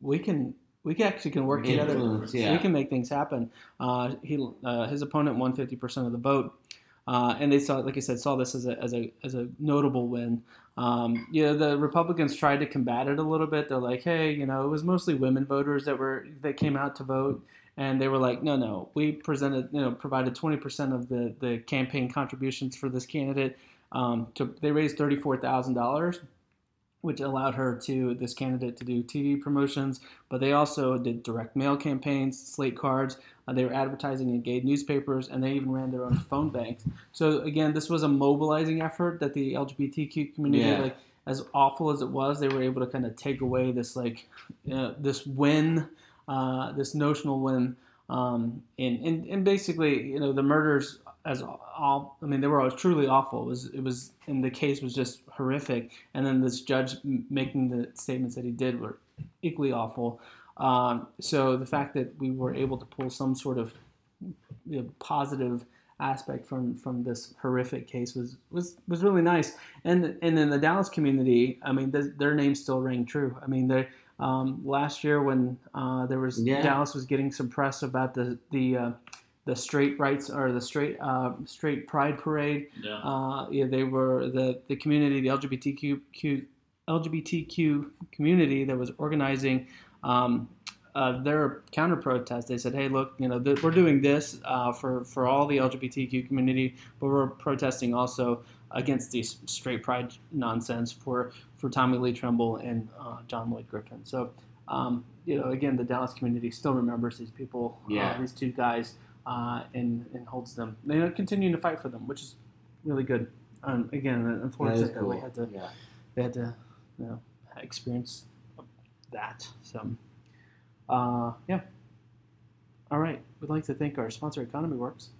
Speaker 1: we can we can actually can work together.
Speaker 2: Yeah.
Speaker 1: We can make things happen." Uh, he uh, his opponent won fifty percent of the vote. Uh, and they saw, like I said, saw this as a as a as a notable win. Um, you know, the Republicans tried to combat it a little bit. They're like, hey, you know, it was mostly women voters that were that came out to vote, and they were like, no, no, we presented, you know, provided 20% of the the campaign contributions for this candidate. Um, to, they raised thirty-four thousand dollars, which allowed her to this candidate to do TV promotions. But they also did direct mail campaigns, slate cards. Uh, they were advertising in gay newspapers, and they even ran their own phone banks. So again, this was a mobilizing effort that the LGBTQ community,
Speaker 2: Yeah.
Speaker 1: like as awful as it was, they were able to kind of take away this like uh, this win, uh, this notional win, um, and, and and basically, you know, the murders as all I mean, they were truly awful. It was it was and the case was just horrific. And then this judge m- making the statements that he did were equally awful. Um, so the fact that we were able to pull some sort of you know, positive aspect from from this horrific case was was was really nice. And and in the Dallas community, I mean, th- their names still rang true. I mean, they um, last year when uh, there was
Speaker 2: Yeah.
Speaker 1: Dallas was getting some press about the the uh, the straight rights or the straight uh, straight pride parade.
Speaker 3: Yeah.
Speaker 1: Uh, yeah, they were the the community, the LGBTQ LGBTQ community that was organizing um, uh, their counter protest. They said, "Hey, look, you know, th- we're doing this uh, for for all the LGBTQ community, but we're protesting also against these straight pride nonsense for for Tommy Lee Trimble and uh, John Lloyd Griffin." So. Um, you know, again, the Dallas community still remembers these people,
Speaker 2: Yeah.
Speaker 1: uh, these two guys, uh, and and holds them. They are continuing to fight for them, which is really good. Um, again,
Speaker 2: That is
Speaker 1: unfortunate that we had to
Speaker 2: Yeah.
Speaker 1: they had to you know experience that. So, uh, yeah. All right. We'd like to thank our sponsor, Economy Works.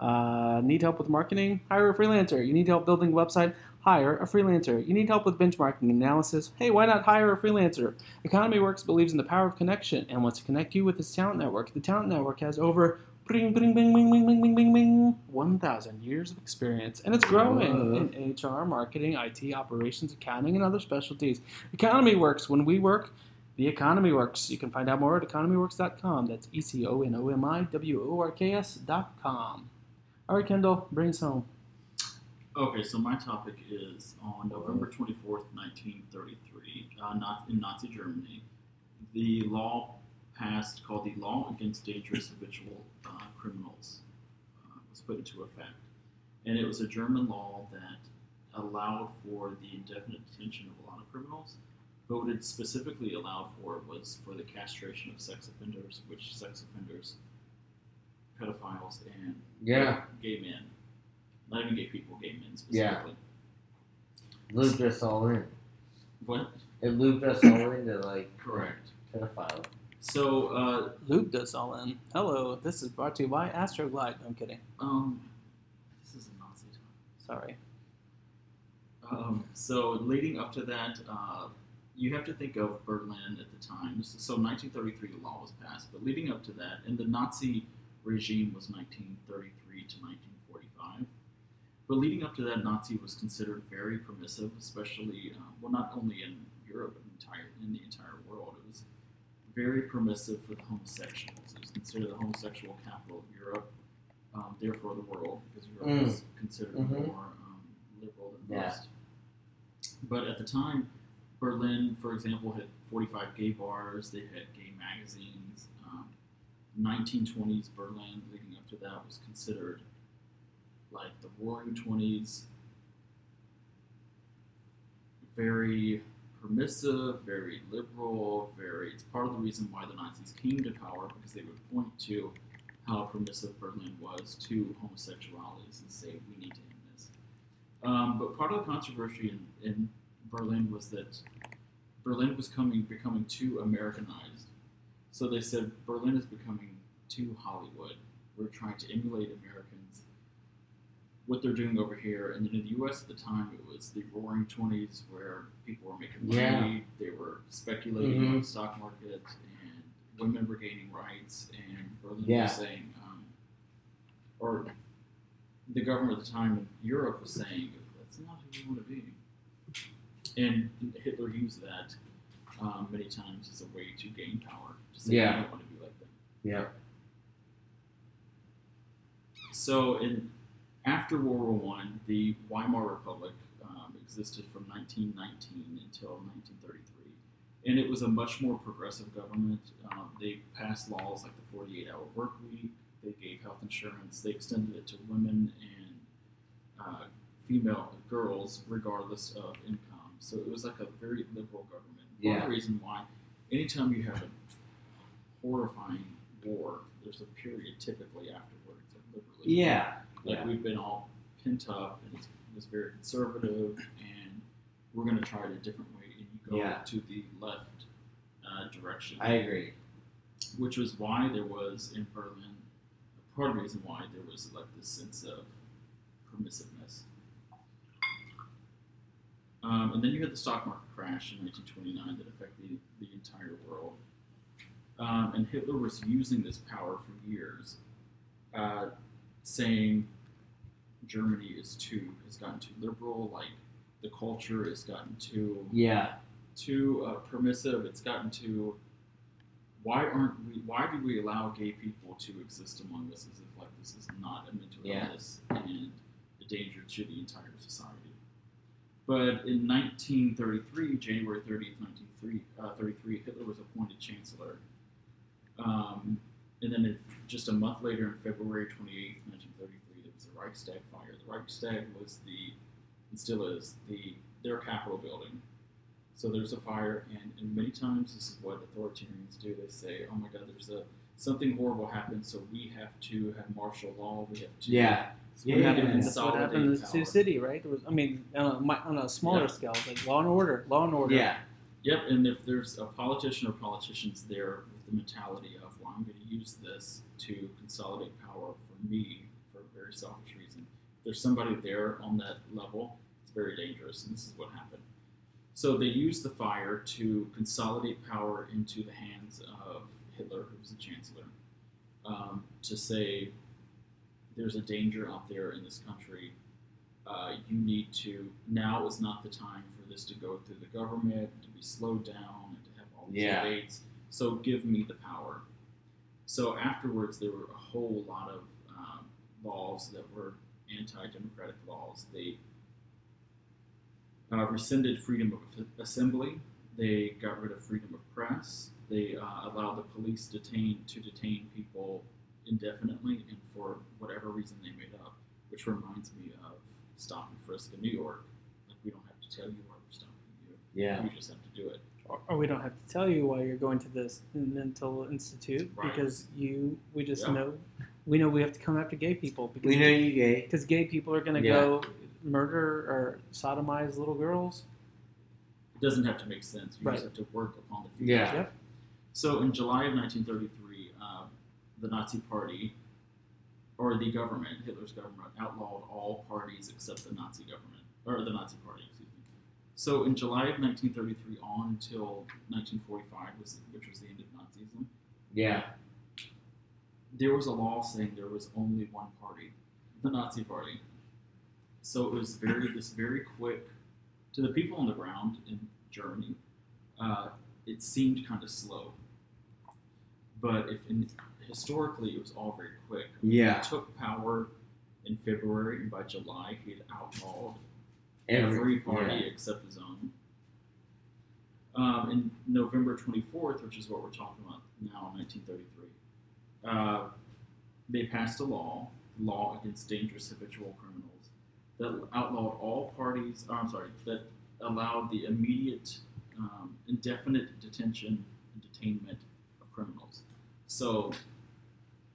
Speaker 1: Uh, need help with marketing? Hire a freelancer. You need help building a website? Hire a freelancer. You need help with benchmarking analysis? Hey, why not hire a freelancer? Economy Works believes in the power of connection and wants to connect you with its talent network. The talent network has over 1,000 years of experience, and it's growing
Speaker 2: uh-huh.
Speaker 1: in HR, marketing, IT, operations, accounting, and other specialties. Economy Works, when we work, the economy works. You can find out more at economyworks.com. That's E C O N O M I W O R K S.com. All right, Kendall, bring us home.
Speaker 3: Okay, so my topic is on November 24th, 1933, uh, not in Nazi Germany, the law passed called the Law Against Dangerous Habitual uh, Criminals uh, was put into effect. And it was a German law that allowed for the indefinite detention of a lot of criminals. But what it specifically allowed for was for the castration of sex offenders, which sex offenders, pedophiles, and
Speaker 2: Yeah.
Speaker 3: gay men. Not even gay people, gay men specifically.
Speaker 2: Yeah.
Speaker 3: specifically.
Speaker 2: Looped us all in.
Speaker 3: What?
Speaker 2: It looped us all into like
Speaker 3: Correct.
Speaker 2: pedophile.
Speaker 3: So, uh,
Speaker 1: Luke does all in. Hello, this is brought to you by Astroglide. No, I'm kidding.
Speaker 3: um, this is a Nazi time.
Speaker 1: Sorry.
Speaker 3: Um, so, leading up to that, uh, you have to think of Berlin at the time. So, 1933, the law was passed, but leading up to that, and the Nazi regime was 1933 to 1945. But leading up to that, Nazi was considered very permissive, especially uh, well, not only in Europe, but entire in the entire world. It was very permissive for the homosexuals. It was considered the homosexual capital of Europe, um, therefore the world, because Europe
Speaker 2: Mm.
Speaker 3: was considered
Speaker 2: Mhm.
Speaker 3: more um, liberal than
Speaker 2: Yeah.
Speaker 3: most. But at the time, Berlin, for example, had 45 gay bars. They had gay magazines. Um, 1920s Berlin, leading up to that, was considered like the Roaring Twenties. Very permissive, very liberal, very. It's part of the reason why the Nazis came to power because they would point to how permissive Berlin was to homosexualities and say we need to end this. Um, but part of the controversy in, in Berlin was that Berlin was coming becoming too Americanized. So they said Berlin is becoming too Hollywood. We're trying to emulate Americans. What they're doing over here, and then in the U.S. at the time, it was the Roaring Twenties, where people were making money,
Speaker 2: Yeah.
Speaker 3: they were speculating on
Speaker 2: Mhm.
Speaker 3: the stock market, and women were gaining rights, and Berlin
Speaker 2: Yeah.
Speaker 3: was saying, um, or the government at the time in Europe was saying, "That's not who we want to be." And Hitler used that um, many times as a way to gain power. To say,
Speaker 2: Yeah.
Speaker 3: "I don't want to be like them."
Speaker 2: Yeah.
Speaker 3: So in after World War One, the Weimar Republic um, existed from 1919 until 1933, and it was a much more progressive government. Um, they passed laws like the 48-hour work week. They gave health insurance. They extended it to women and uh, female girls, regardless of income. So it was like a very liberal government.
Speaker 2: Yeah.
Speaker 3: the reason why, anytime you have a horrifying war, there's a period typically afterwards of liberalism.
Speaker 2: Yeah.
Speaker 3: Like
Speaker 2: Yeah.
Speaker 3: we've been all pent up and it's, it's very conservative and we're going to try it a different way and you go
Speaker 2: Yeah.
Speaker 3: to the left uh, direction.
Speaker 2: I agree.
Speaker 3: which was why there was in Berlin, part of the reason why there was like this sense of permissiveness. Um, and then you had the stock market crash in 1929 that affected the, the entire world. Um, and Hitler was using this power for years, uh, saying Germany is too has gotten too liberal, like the culture has gotten too
Speaker 2: Yeah.
Speaker 3: too uh, permissive. It's gotten too. Why aren't we? Why do we allow gay people to exist among us as if like this is not a mental
Speaker 2: Yeah.
Speaker 3: illness and a danger to the entire society? But in 1933, January 30th, 1933, Hitler was appointed chancellor. Um, and then it, just a month later, in February 28th, 1933, there was the Reichstag fire. The Reichstag was the, and still is, the their capital building. So there's a fire, and, and many times this is what authoritarians do. They say, "Oh my God, there's a something horrible happened, so we have to have martial law. We have to
Speaker 2: Yeah.
Speaker 1: That's
Speaker 2: Yeah,
Speaker 1: what happened, that's what happened in Sioux. City, right? There was, I mean, on a, mi- on a smaller
Speaker 3: Yeah.
Speaker 1: scale, like Law and Order, Law and Order.
Speaker 2: Yeah.
Speaker 3: Yep, and if there's a politician or politicians there with the mentality of, well, I'm going to use this to consolidate power for me for a very selfish reason, if there's somebody there on that level, it's very dangerous, and this is what happened. So they used the fire to consolidate power into the hands of Hitler, who was the chancellor, um, to say, there's a danger out there in this country. Uh, you need to, now is not the time for this to go through the government, to be slowed down, and to have all these
Speaker 2: Yeah.
Speaker 3: debates. So give me the power. So afterwards, there were a whole lot of um, laws that were anti-democratic laws. They uh, rescinded freedom of assembly. They got rid of freedom of press. They uh, allowed the police detain to detain people indefinitely and for whatever reason they made up. Which reminds me of stop and frisk in New York. Like we don't have to tell you why we're stopping you.
Speaker 2: Yeah.
Speaker 3: You just have to do it.
Speaker 1: Or, or we don't have to tell you why you're going to this mental institute
Speaker 3: Right.
Speaker 1: because you, we just
Speaker 3: Yeah.
Speaker 1: know, we know we have to come after gay people because
Speaker 2: We know you gay.
Speaker 1: because gay people are going to
Speaker 2: Yeah.
Speaker 1: go murder or sodomize little girls.
Speaker 3: It doesn't have to make sense. You
Speaker 1: Right.
Speaker 3: just have to work upon the future.
Speaker 2: Yeah.
Speaker 1: Yep.
Speaker 3: So in July of 1933, uh, the Nazi Party, or the government, Hitler's government, outlawed all parties except the Nazi government, or the Nazi Party, excuse me. So in July of 1933 on until 1945, was, which was the end of Nazism,
Speaker 2: Yeah.
Speaker 3: there was a law saying there was only one party, the Nazi Party. So it was very this very quick to the people on the ground in Germany. Uh, it seemed kind of slow, but if in, historically it was all very quick.
Speaker 2: Yeah.
Speaker 3: He took power in February, and by July he had outlawed
Speaker 2: Every,
Speaker 3: every party
Speaker 2: yeah.
Speaker 3: except his own. Um, in November 24th, which is what we're talking about now, 1933, uh, they passed a law, law against dangerous habitual criminals, that outlawed all parties. oh, I'm sorry, that allowed the immediate, um, indefinite detention and detainment of criminals. So,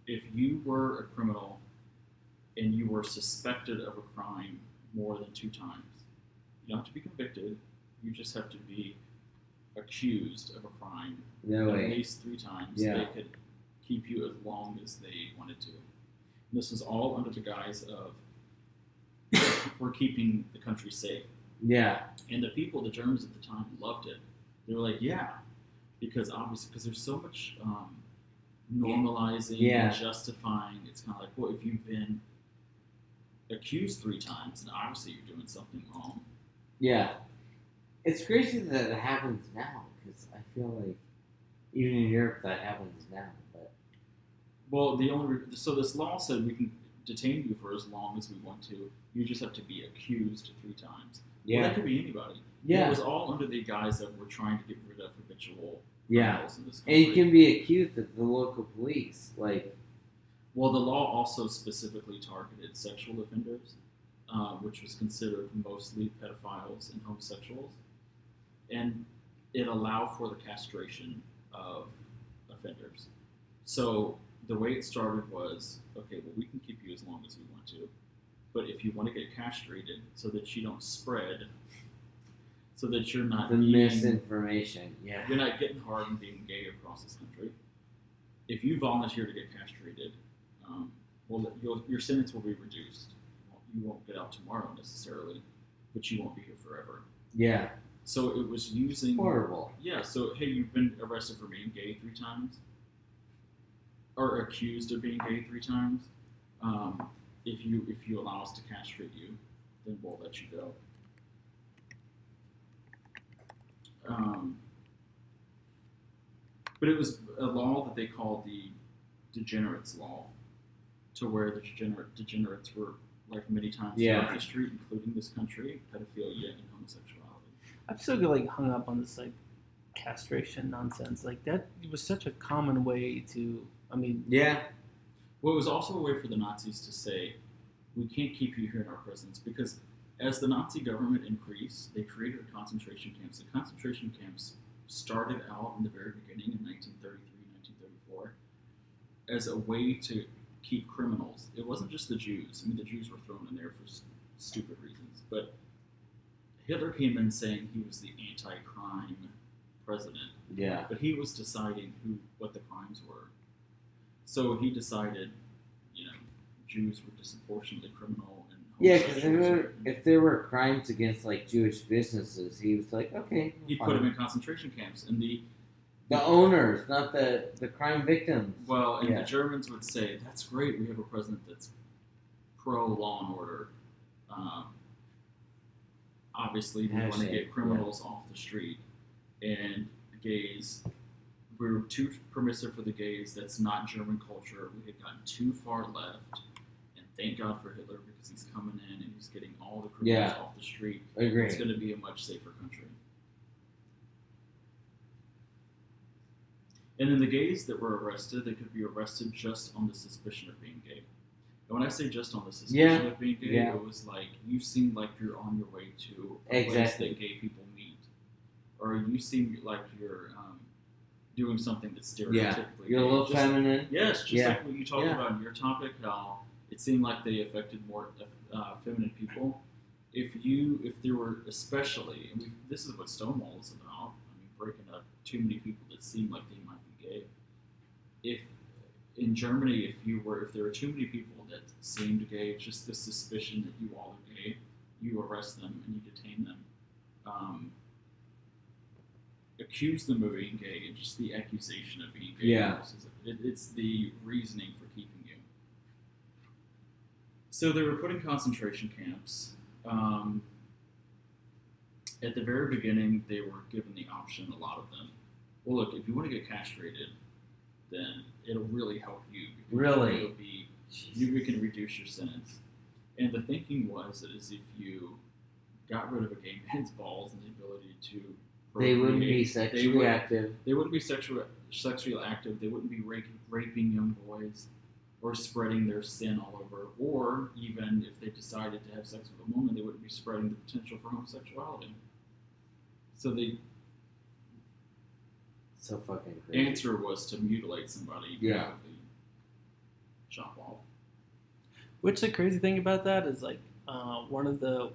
Speaker 3: if you were a criminal and you were suspected of a crime more than two times, you don't have to be convicted. You just have to be accused of a crime
Speaker 2: No
Speaker 3: at least three times.
Speaker 2: Yeah.
Speaker 3: They could keep you as long as they wanted to. And this was all under the guise of we're keeping the country safe.
Speaker 2: Yeah.
Speaker 3: And the people, the Germans at the time, loved it. They were like, yeah, because obviously, because there's so much um, normalizing
Speaker 2: Yeah.
Speaker 3: and justifying. It's kind of like, well, if you've been accused three times, then obviously you're doing something wrong.
Speaker 2: Yeah. It's crazy that it happens now because I feel like even in Europe that happens now. But
Speaker 3: Well, the only so this law said we can detain you for as long as we want to. You just have to be accused three times. Well,
Speaker 2: Yeah.
Speaker 3: that could be anybody.
Speaker 2: Yeah, It
Speaker 3: was all under the guise of we're trying to get rid of habitual
Speaker 2: Yeah.
Speaker 3: criminals in this
Speaker 2: And you can be accused of the local police. Like,
Speaker 3: Well, the law also specifically targeted sexual offenders, uh, which was considered mostly pedophiles and homosexuals, and it allowed for the castration of offenders. So the way it started was okay, well, we can keep you as long as we want to, but if you want to get castrated so that you don't spread, so that you're not
Speaker 2: the
Speaker 3: eating-
Speaker 2: misinformation. Yeah.
Speaker 3: you're not getting hard and being gay across this country. If you volunteer to get castrated, um, well, your your sentence will be reduced. You won't get out tomorrow necessarily, but you won't be here forever.
Speaker 2: Yeah.
Speaker 3: So it was using.
Speaker 2: Horrible.
Speaker 3: Yeah. So hey, you've been arrested for being gay three times, or accused of being gay three times. Um, if you if you allow us to castrate you, then we'll let you go. Um, but it was a law that they called the degenerates law, to where the degenerate degenerates were like many times
Speaker 2: Yeah.
Speaker 3: throughout history, including this country, pedophilia and homosexuality.
Speaker 1: I'm still like hung up on this like castration nonsense. Like that was such a common way to. I mean,
Speaker 2: Yeah.
Speaker 3: Well, it was also a way for the Nazis to say, we can't keep you here in our prisons because as the Nazi government increased, they created concentration camps. The concentration camps started out in the very beginning in 1933, 1934 as a way to keep criminals. It wasn't just the Jews. I mean, the Jews were thrown in there for stupid reasons, but Hitler came in saying he was the anti-crime president
Speaker 2: Yeah.
Speaker 3: but he was deciding who what the crimes were. So he decided, you know, Jews were disproportionately criminal
Speaker 2: Yeah, because if there were crimes against like Jewish businesses, he was like, okay,
Speaker 3: he put them in concentration camps, and the
Speaker 2: the owners, not the the crime victims.
Speaker 3: well, and
Speaker 2: Yeah.
Speaker 3: the Germans would say, "That's great. We have a president that's pro law and order." Um, obviously, we want to get criminals off the street, and the gays. We were too permissive for the gays. That's not German culture. We had gotten too far left, thank God for Hitler because he's coming in and he's getting all the criminals
Speaker 2: Yeah.
Speaker 3: off the street.
Speaker 2: I Agree.
Speaker 3: It's going to be a much safer country. And then the gays that were arrested, they could be arrested just on the suspicion of being gay. And when I say just on the suspicion
Speaker 2: Yeah,
Speaker 3: of being gay,
Speaker 2: yeah.
Speaker 3: it was like you seem like you're on your way to a place that gay people meet, or you seem like you're um, doing something that's stereotypically
Speaker 2: Yeah, you're a
Speaker 3: gay.
Speaker 2: little
Speaker 3: Just-
Speaker 2: feminine.
Speaker 3: Yes, just
Speaker 2: Yeah.
Speaker 3: like what you talked
Speaker 2: Yeah.
Speaker 3: about in your topic, how it seemed like they affected more uh, feminine people. If you, if there were especially, and we, this is what Stonewall is about. I mean, breaking up too many people that seem like they might be gay. If in Germany, if you were, if there were too many people that seemed gay, just the suspicion that you all are gay, you arrest them and you detain them. Um, accuse them of being gay, and just the accusation of being gay.
Speaker 2: Yeah.
Speaker 3: It, it's the reasoning for. So they were put in concentration camps. Um, at the very beginning, they were given the option, a lot of them. Well, look, if you want to get castrated, then it'll really help you. because
Speaker 2: Really?
Speaker 3: It'll be you, can reduce your sentence. And the thinking was that as if you got rid of a gay man's balls and the ability to
Speaker 2: They wouldn't be
Speaker 3: procreate, they
Speaker 2: sexually
Speaker 3: would-
Speaker 2: active.
Speaker 3: they wouldn't be sexual, sexually active. They wouldn't be raping, raping young boys or spreading their sin all over. Or even if they decided to have sex with a woman, they wouldn't be spreading the potential for homosexuality. So the
Speaker 2: So fucking crazy.
Speaker 3: answer was to mutilate somebody.
Speaker 2: Yeah.
Speaker 3: basically Chop off.
Speaker 1: Which the crazy thing about that is like uh, one of the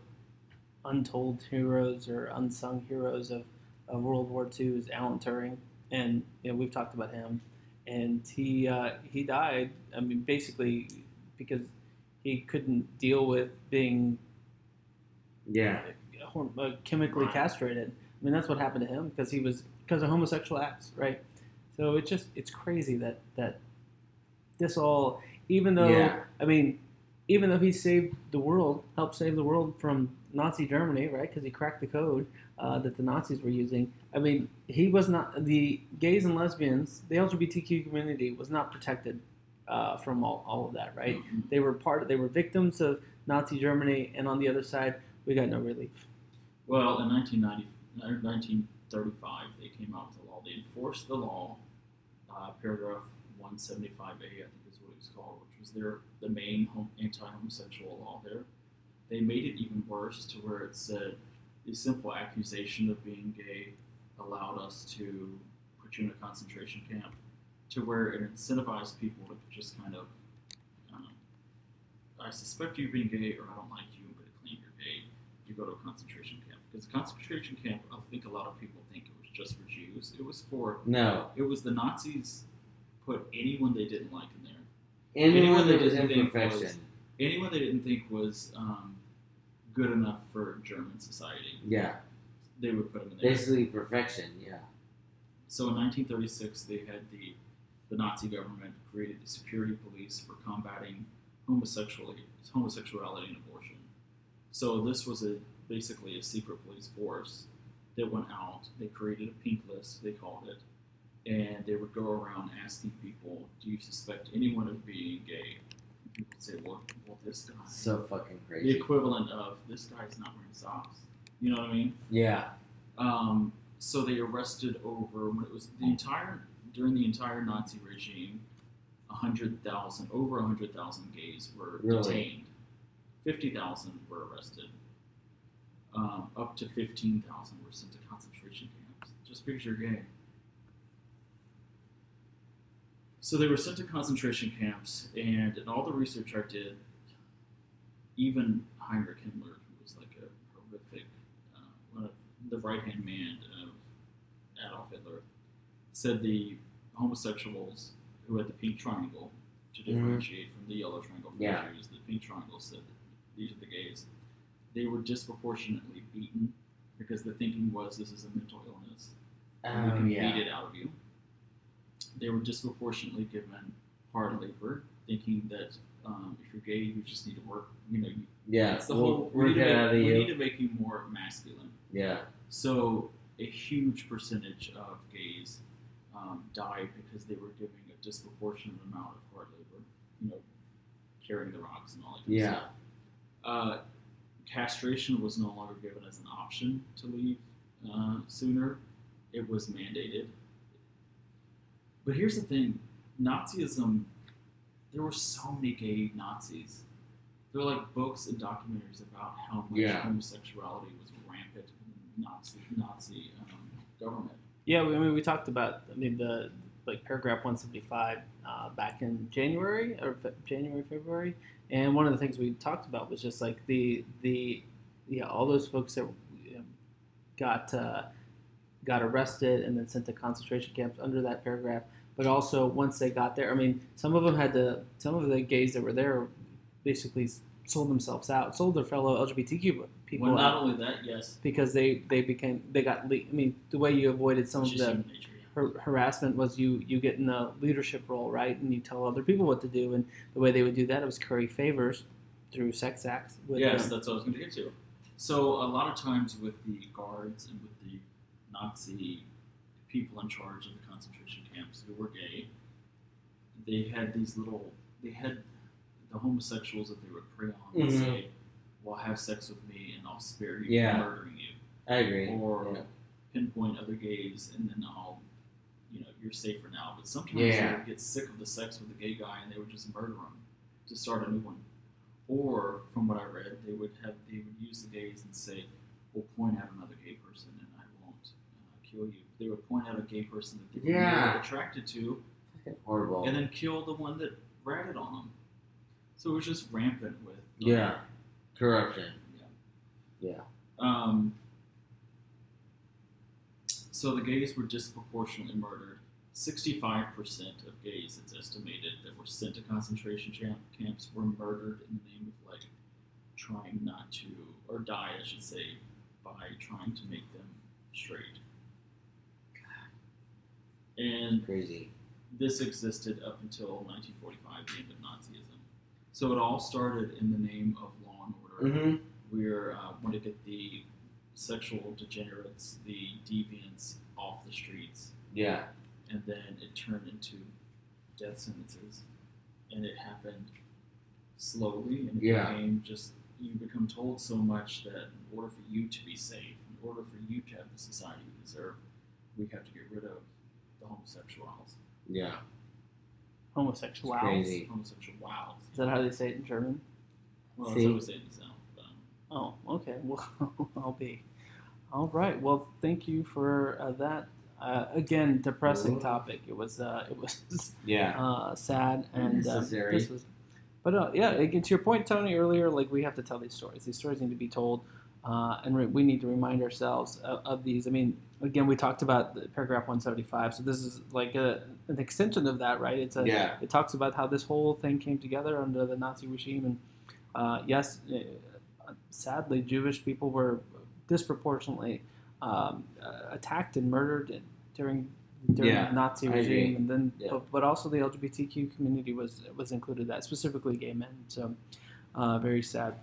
Speaker 1: untold heroes or unsung heroes of, of World War II is Alan Turing, and you know, we've talked about him, and he uh, he died. I mean, basically because he couldn't deal with being
Speaker 2: Yeah.
Speaker 1: uh, chemically
Speaker 3: Right.
Speaker 1: castrated. I mean, that's what happened to him because he was because of homosexual acts, right? So it's just it's crazy that that this all, even though
Speaker 2: Yeah.
Speaker 1: I mean, even though he saved the world, helped save the world from Nazi Germany, right? Because he cracked the code uh, that the Nazis were using. I mean, he was not the gays and lesbians, the LGBTQ community was not protected uh, from all, all of that, right?
Speaker 3: Mhm.
Speaker 1: They were part. They were victims of Nazi Germany, and on the other side, we got no relief.
Speaker 3: Well, in 1990, 1935, they came out with a law. They enforced the law, uh, paragraph 175A, I think is what it was called, was their the main hom- anti-homosexual law there. They made it even worse to where it said the simple accusation of being gay allowed us to put you in a concentration camp, to where it incentivized people to just kind of, um, I suspect you being gay, or I don't like you, but claim you're gay you go to a concentration camp because the concentration camp i think a lot of people think it was just for jews it was for
Speaker 2: No.
Speaker 3: it was the nazis put anyone they didn't like in there
Speaker 2: Anyone that was
Speaker 3: didn't think was- anyone they didn't think was um, good enough for german society
Speaker 2: Yeah.
Speaker 3: they would put them in there
Speaker 2: Basically perfection. Yeah.
Speaker 3: so in 1936 they had the the nazi government created the security police for combating homosexuality homosexuality and abortion so this was a basically a secret police force that went out. They created a pink list, they called it, and they would go around asking people, "Do you suspect anyone of being gay?" And people would say, "Well, well, this guy."
Speaker 2: So fucking crazy.
Speaker 3: the equivalent of this guy's not wearing socks. You know what I mean?
Speaker 2: Yeah.
Speaker 3: Um, so they arrested over when it was the entire during the entire Nazi regime, hundred thousand over hundred thousand gays were
Speaker 2: Really?
Speaker 3: detained. Fifty thousand were arrested. Um, up to fifteen thousand were sent to concentration camps just because you're gay. So they were sent to concentration camps, and in all the research I did, even Heinrich Himmler, who was like a horrific, uh, one of the right hand man of Adolf Hitler, said the homosexuals who had the pink triangle to differentiate from the yellow triangle for
Speaker 2: Yeah.
Speaker 3: the Jews, the pink triangle said these are the gays. They were disproportionately beaten because the thinking was this is a mental illness and we can
Speaker 2: yeah.
Speaker 3: beat it out of you. They were disproportionately given hard labor, thinking that um, if you're gay, you just need to work. You know, you,
Speaker 2: Yeah.
Speaker 3: it's the
Speaker 2: we'll
Speaker 3: whole. We need, to make, we
Speaker 2: you.
Speaker 3: need to make you more masculine.
Speaker 2: Yeah.
Speaker 3: So a huge percentage of gays um, died because they were giving a disproportionate amount of hard labor. You know, carrying the rocks and all that.
Speaker 2: Yeah.
Speaker 3: Stuff. Uh, castration was no longer given as an option to leave uh, sooner. It was mandated. But here's the thing: Nazism. There were so many gay Nazis. There were like books and documentaries about how much
Speaker 2: Yeah.
Speaker 3: homosexuality was rampant in the Nazi Nazi um, government.
Speaker 1: Yeah, we, I mean, we talked about I mean the like paragraph 175 uh, back in January or fe- January February, and one of the things we talked about was just like the the yeah all those folks that um, got uh, got arrested and then sent to concentration camps under that paragraph, but also once they got there, I mean, some of them had to some of the gays that were there basically sold themselves out, sold their fellow LGBTQ people
Speaker 3: well, not
Speaker 1: out
Speaker 3: only that, yes,
Speaker 1: because they they became they got le- I mean the way you avoided some of the
Speaker 3: nature. Yeah.
Speaker 1: har- harassment was you you get in a leadership role right and you tell other people what to do and the way they would do that it was curry favors through sex acts with
Speaker 3: Yes,
Speaker 1: them.
Speaker 3: that's what I was going to get to. So a lot of times with the guards and with the Nazi people in charge of the concentration camps who were gay, they had these little. They had the homosexuals that they would prey on and
Speaker 2: Mhm.
Speaker 3: say, "Well, have sex with me, and I'll spare you
Speaker 2: Yeah.
Speaker 3: from murdering you,"
Speaker 2: I agree.
Speaker 3: or
Speaker 2: Yeah.
Speaker 3: pinpoint other gays, and then I'll. You know, you're safer now. But sometimes
Speaker 2: Yeah.
Speaker 3: they would get sick of the sex with the gay guy, and they would just murder him to start a new one. Or, from what I read, they would have they would use the gays and say, "We'll point out another gay person, and I won't uh, kill you." They would point out a gay person that they were
Speaker 2: Yeah.
Speaker 3: more attracted to,
Speaker 2: horrible.
Speaker 3: and then kill the one that ratted on them. So it was just rampant with
Speaker 2: Yeah. Corruption.
Speaker 3: Yeah.
Speaker 2: Yeah.
Speaker 3: Um, so the gays were disproportionately murdered. 65% of gays, it's estimated, that were sent to concentration camp, camps were murdered in the name of like trying not to, or die, I should say, by trying to make them straight. And
Speaker 2: Crazy.
Speaker 3: this existed up until 1945, the end of Nazism. So it all started in the name of law and order
Speaker 2: Mm-hmm.
Speaker 3: we uh, want to get the sexual degenerates, the deviants off the streets,
Speaker 2: Yeah.
Speaker 3: and then it turned into death sentences. and it happened slowly, and it
Speaker 2: Yeah.
Speaker 3: became just you become told so much that in order for you to be safe, in order for you to have the society you deserve, we have to get rid of the homosexuals.
Speaker 2: Yeah.
Speaker 1: Homosexuals.
Speaker 2: crazy.
Speaker 3: Homosexual wows.
Speaker 1: Is that how they say it in German?
Speaker 3: Well,
Speaker 2: See?
Speaker 3: that's how we say it in the South. But, um,
Speaker 1: Oh, okay. Well, I'll be. All right. Well, thank you for uh, that. Uh, again, depressing
Speaker 2: Ooh.
Speaker 1: topic. It was. Uh, it was
Speaker 2: Yeah.
Speaker 1: uh, sad and uh,
Speaker 2: Necessary.
Speaker 1: this was. But uh, yeah, again, to your point, Tony, earlier, like we have to tell these stories. These stories need to be told, uh, and re- we need to remind ourselves of, of these. I mean, again, we talked about the paragraph 175, so this is like a, an extension of that, right? It's a,
Speaker 2: Yeah.
Speaker 1: It talks about how this whole thing came together under the Nazi regime, and uh, yes, uh, sadly, Jewish people were disproportionately um, uh, attacked and murdered during during
Speaker 2: Yeah,
Speaker 1: the Nazi regime, and then
Speaker 2: Yeah.
Speaker 1: but, but also the LGBTQ community was was included that specifically gay men. So uh, very sad.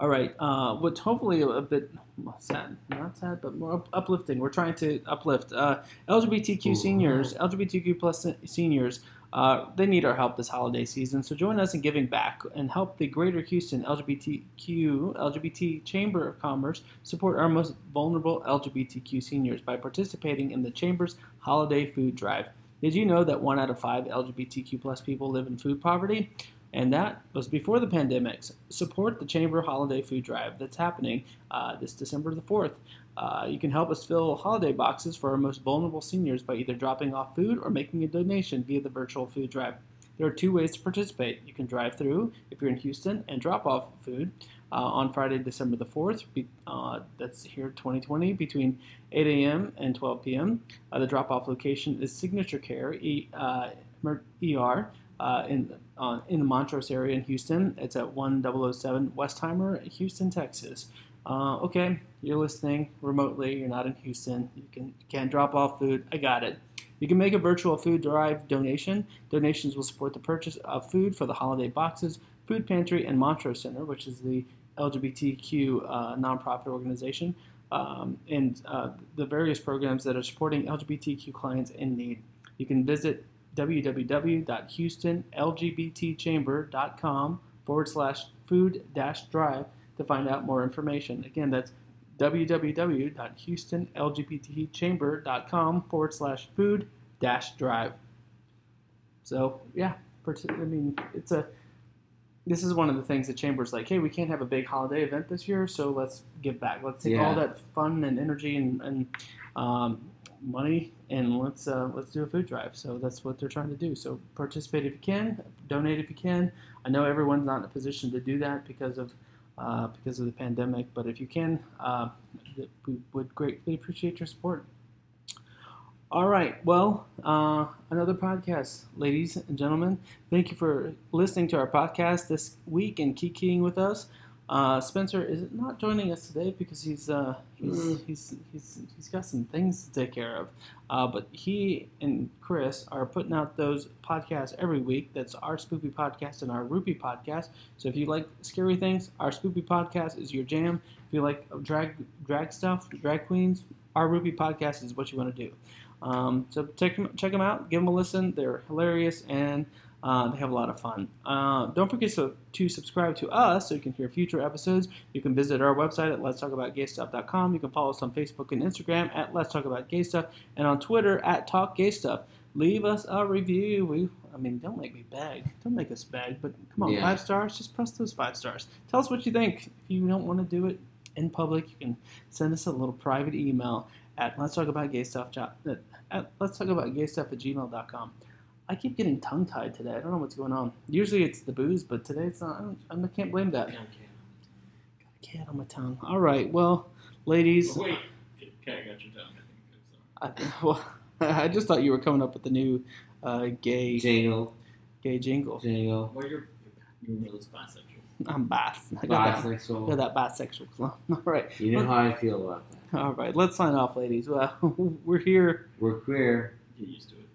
Speaker 1: All right, uh, what's hopefully a, bit sad, not sad, but more up- uplifting. We're trying to uplift uh, LGBTQ
Speaker 2: Ooh.
Speaker 1: seniors, LGBTQ plus se- seniors. Uh, they need our help this holiday season, so join us in giving back and help the Greater Houston LGBTQ LGBT Chamber of Commerce support our most vulnerable LGBTQ seniors by participating in the Chamber's Holiday Food Drive. Did you know that one out of five LGBTQ plus people live in food poverty? And that was before the pandemic. Support the Chamber Holiday Food Drive that's happening uh, this December the 4th. Uh, you can help us fill holiday boxes for our most vulnerable seniors by either dropping off food or making a donation via the virtual food drive. There are two ways to participate. You can drive through if you're in Houston and drop off food uh, on Friday, December the 4th. Be, uh, that's here 2020 between 8 a.m. and 12 p.m. Uh, the drop off location is Signature Care e, ER uh, in, uh, in the Montrose area in Houston. It's at 1007 Westheimer, Houston, Texas. Uh, okay, you're listening remotely. You're not in Houston. You can can't drop off food. I got it. You can make a virtual food drive donation. Donations will support the purchase of food for the holiday boxes, Food Pantry, and Montrose Center, which is the LGBTQ uh, nonprofit organization, um, and uh, the various programs that are supporting LGBTQ clients in need. You can visit www.houstonlgbtchamber.com forward slash food dash drive to find out more information. Again, that's www.houstonlgbtchamber.com forward slash food dash drive. So yeah, I mean it's a this is one of the things that Chamber's like, hey, we can't have a big holiday event this year, so let's give back. Let's take all that fun and energy and, and um, money and let's uh, let's do a food drive. So that's what they're trying to do. So participate if you can, donate if you can. I know everyone's not in a position to do that because of uh, because of the pandemic, but if you can, uh, we would greatly appreciate your support. All right, well, uh, another podcast, ladies and gentlemen. Thank you for listening to our podcast this week and kikiing with us. Uh, Spencer is not joining us today because he's uh, he's,
Speaker 2: Mm.
Speaker 1: he's he's he's got some things to take care of. Uh, but he and Chris are putting out those podcasts every week. That's our Spoopy podcast and our Rupee podcast. So if you like scary things, our Spoopy podcast is your jam. If you like drag drag stuff, drag queens, our Rupee podcast is what you want to do. Um, so check check them out, give them a listen. They're hilarious and uh, they have a lot of fun. Uh, don't forget to, to subscribe to us so you can hear future episodes. You can visit our website at let's talk about gaystuff.com. You can follow us on Facebook and Instagram at let's talk about gay stuff and on Twitter at talk gay stuff. Leave us a review. We, I mean, don't make me beg. Don't make us beg. But come on,
Speaker 2: Yeah.
Speaker 1: five stars. Just press those five stars. Tell us what you think. If you don't want to do it in public, you can send us a little private email at let's talk about gay stuff at let's talk about gay stuff at gmail.com. I keep getting tongue tied today. I don't know what's going on. Usually it's the booze, but today it's not. I, don't, I can't blame that. Got a cat on my tongue. All right, well, ladies,
Speaker 3: Oh, wait, okay, I got your tongue. I think. I'm.
Speaker 1: I, well, I just thought you were coming up with the new uh, gay
Speaker 2: Jingle,
Speaker 1: gay jingle.
Speaker 2: jingle,
Speaker 3: Well, you're you're one of those bisexual.
Speaker 1: I'm bis. I got that.
Speaker 2: Bisexual.
Speaker 1: got that bisexual. All right,
Speaker 2: You know how I feel about that.
Speaker 1: all right. Let's sign off, ladies. Well, we're here.
Speaker 2: We're queer.
Speaker 3: Get used to it.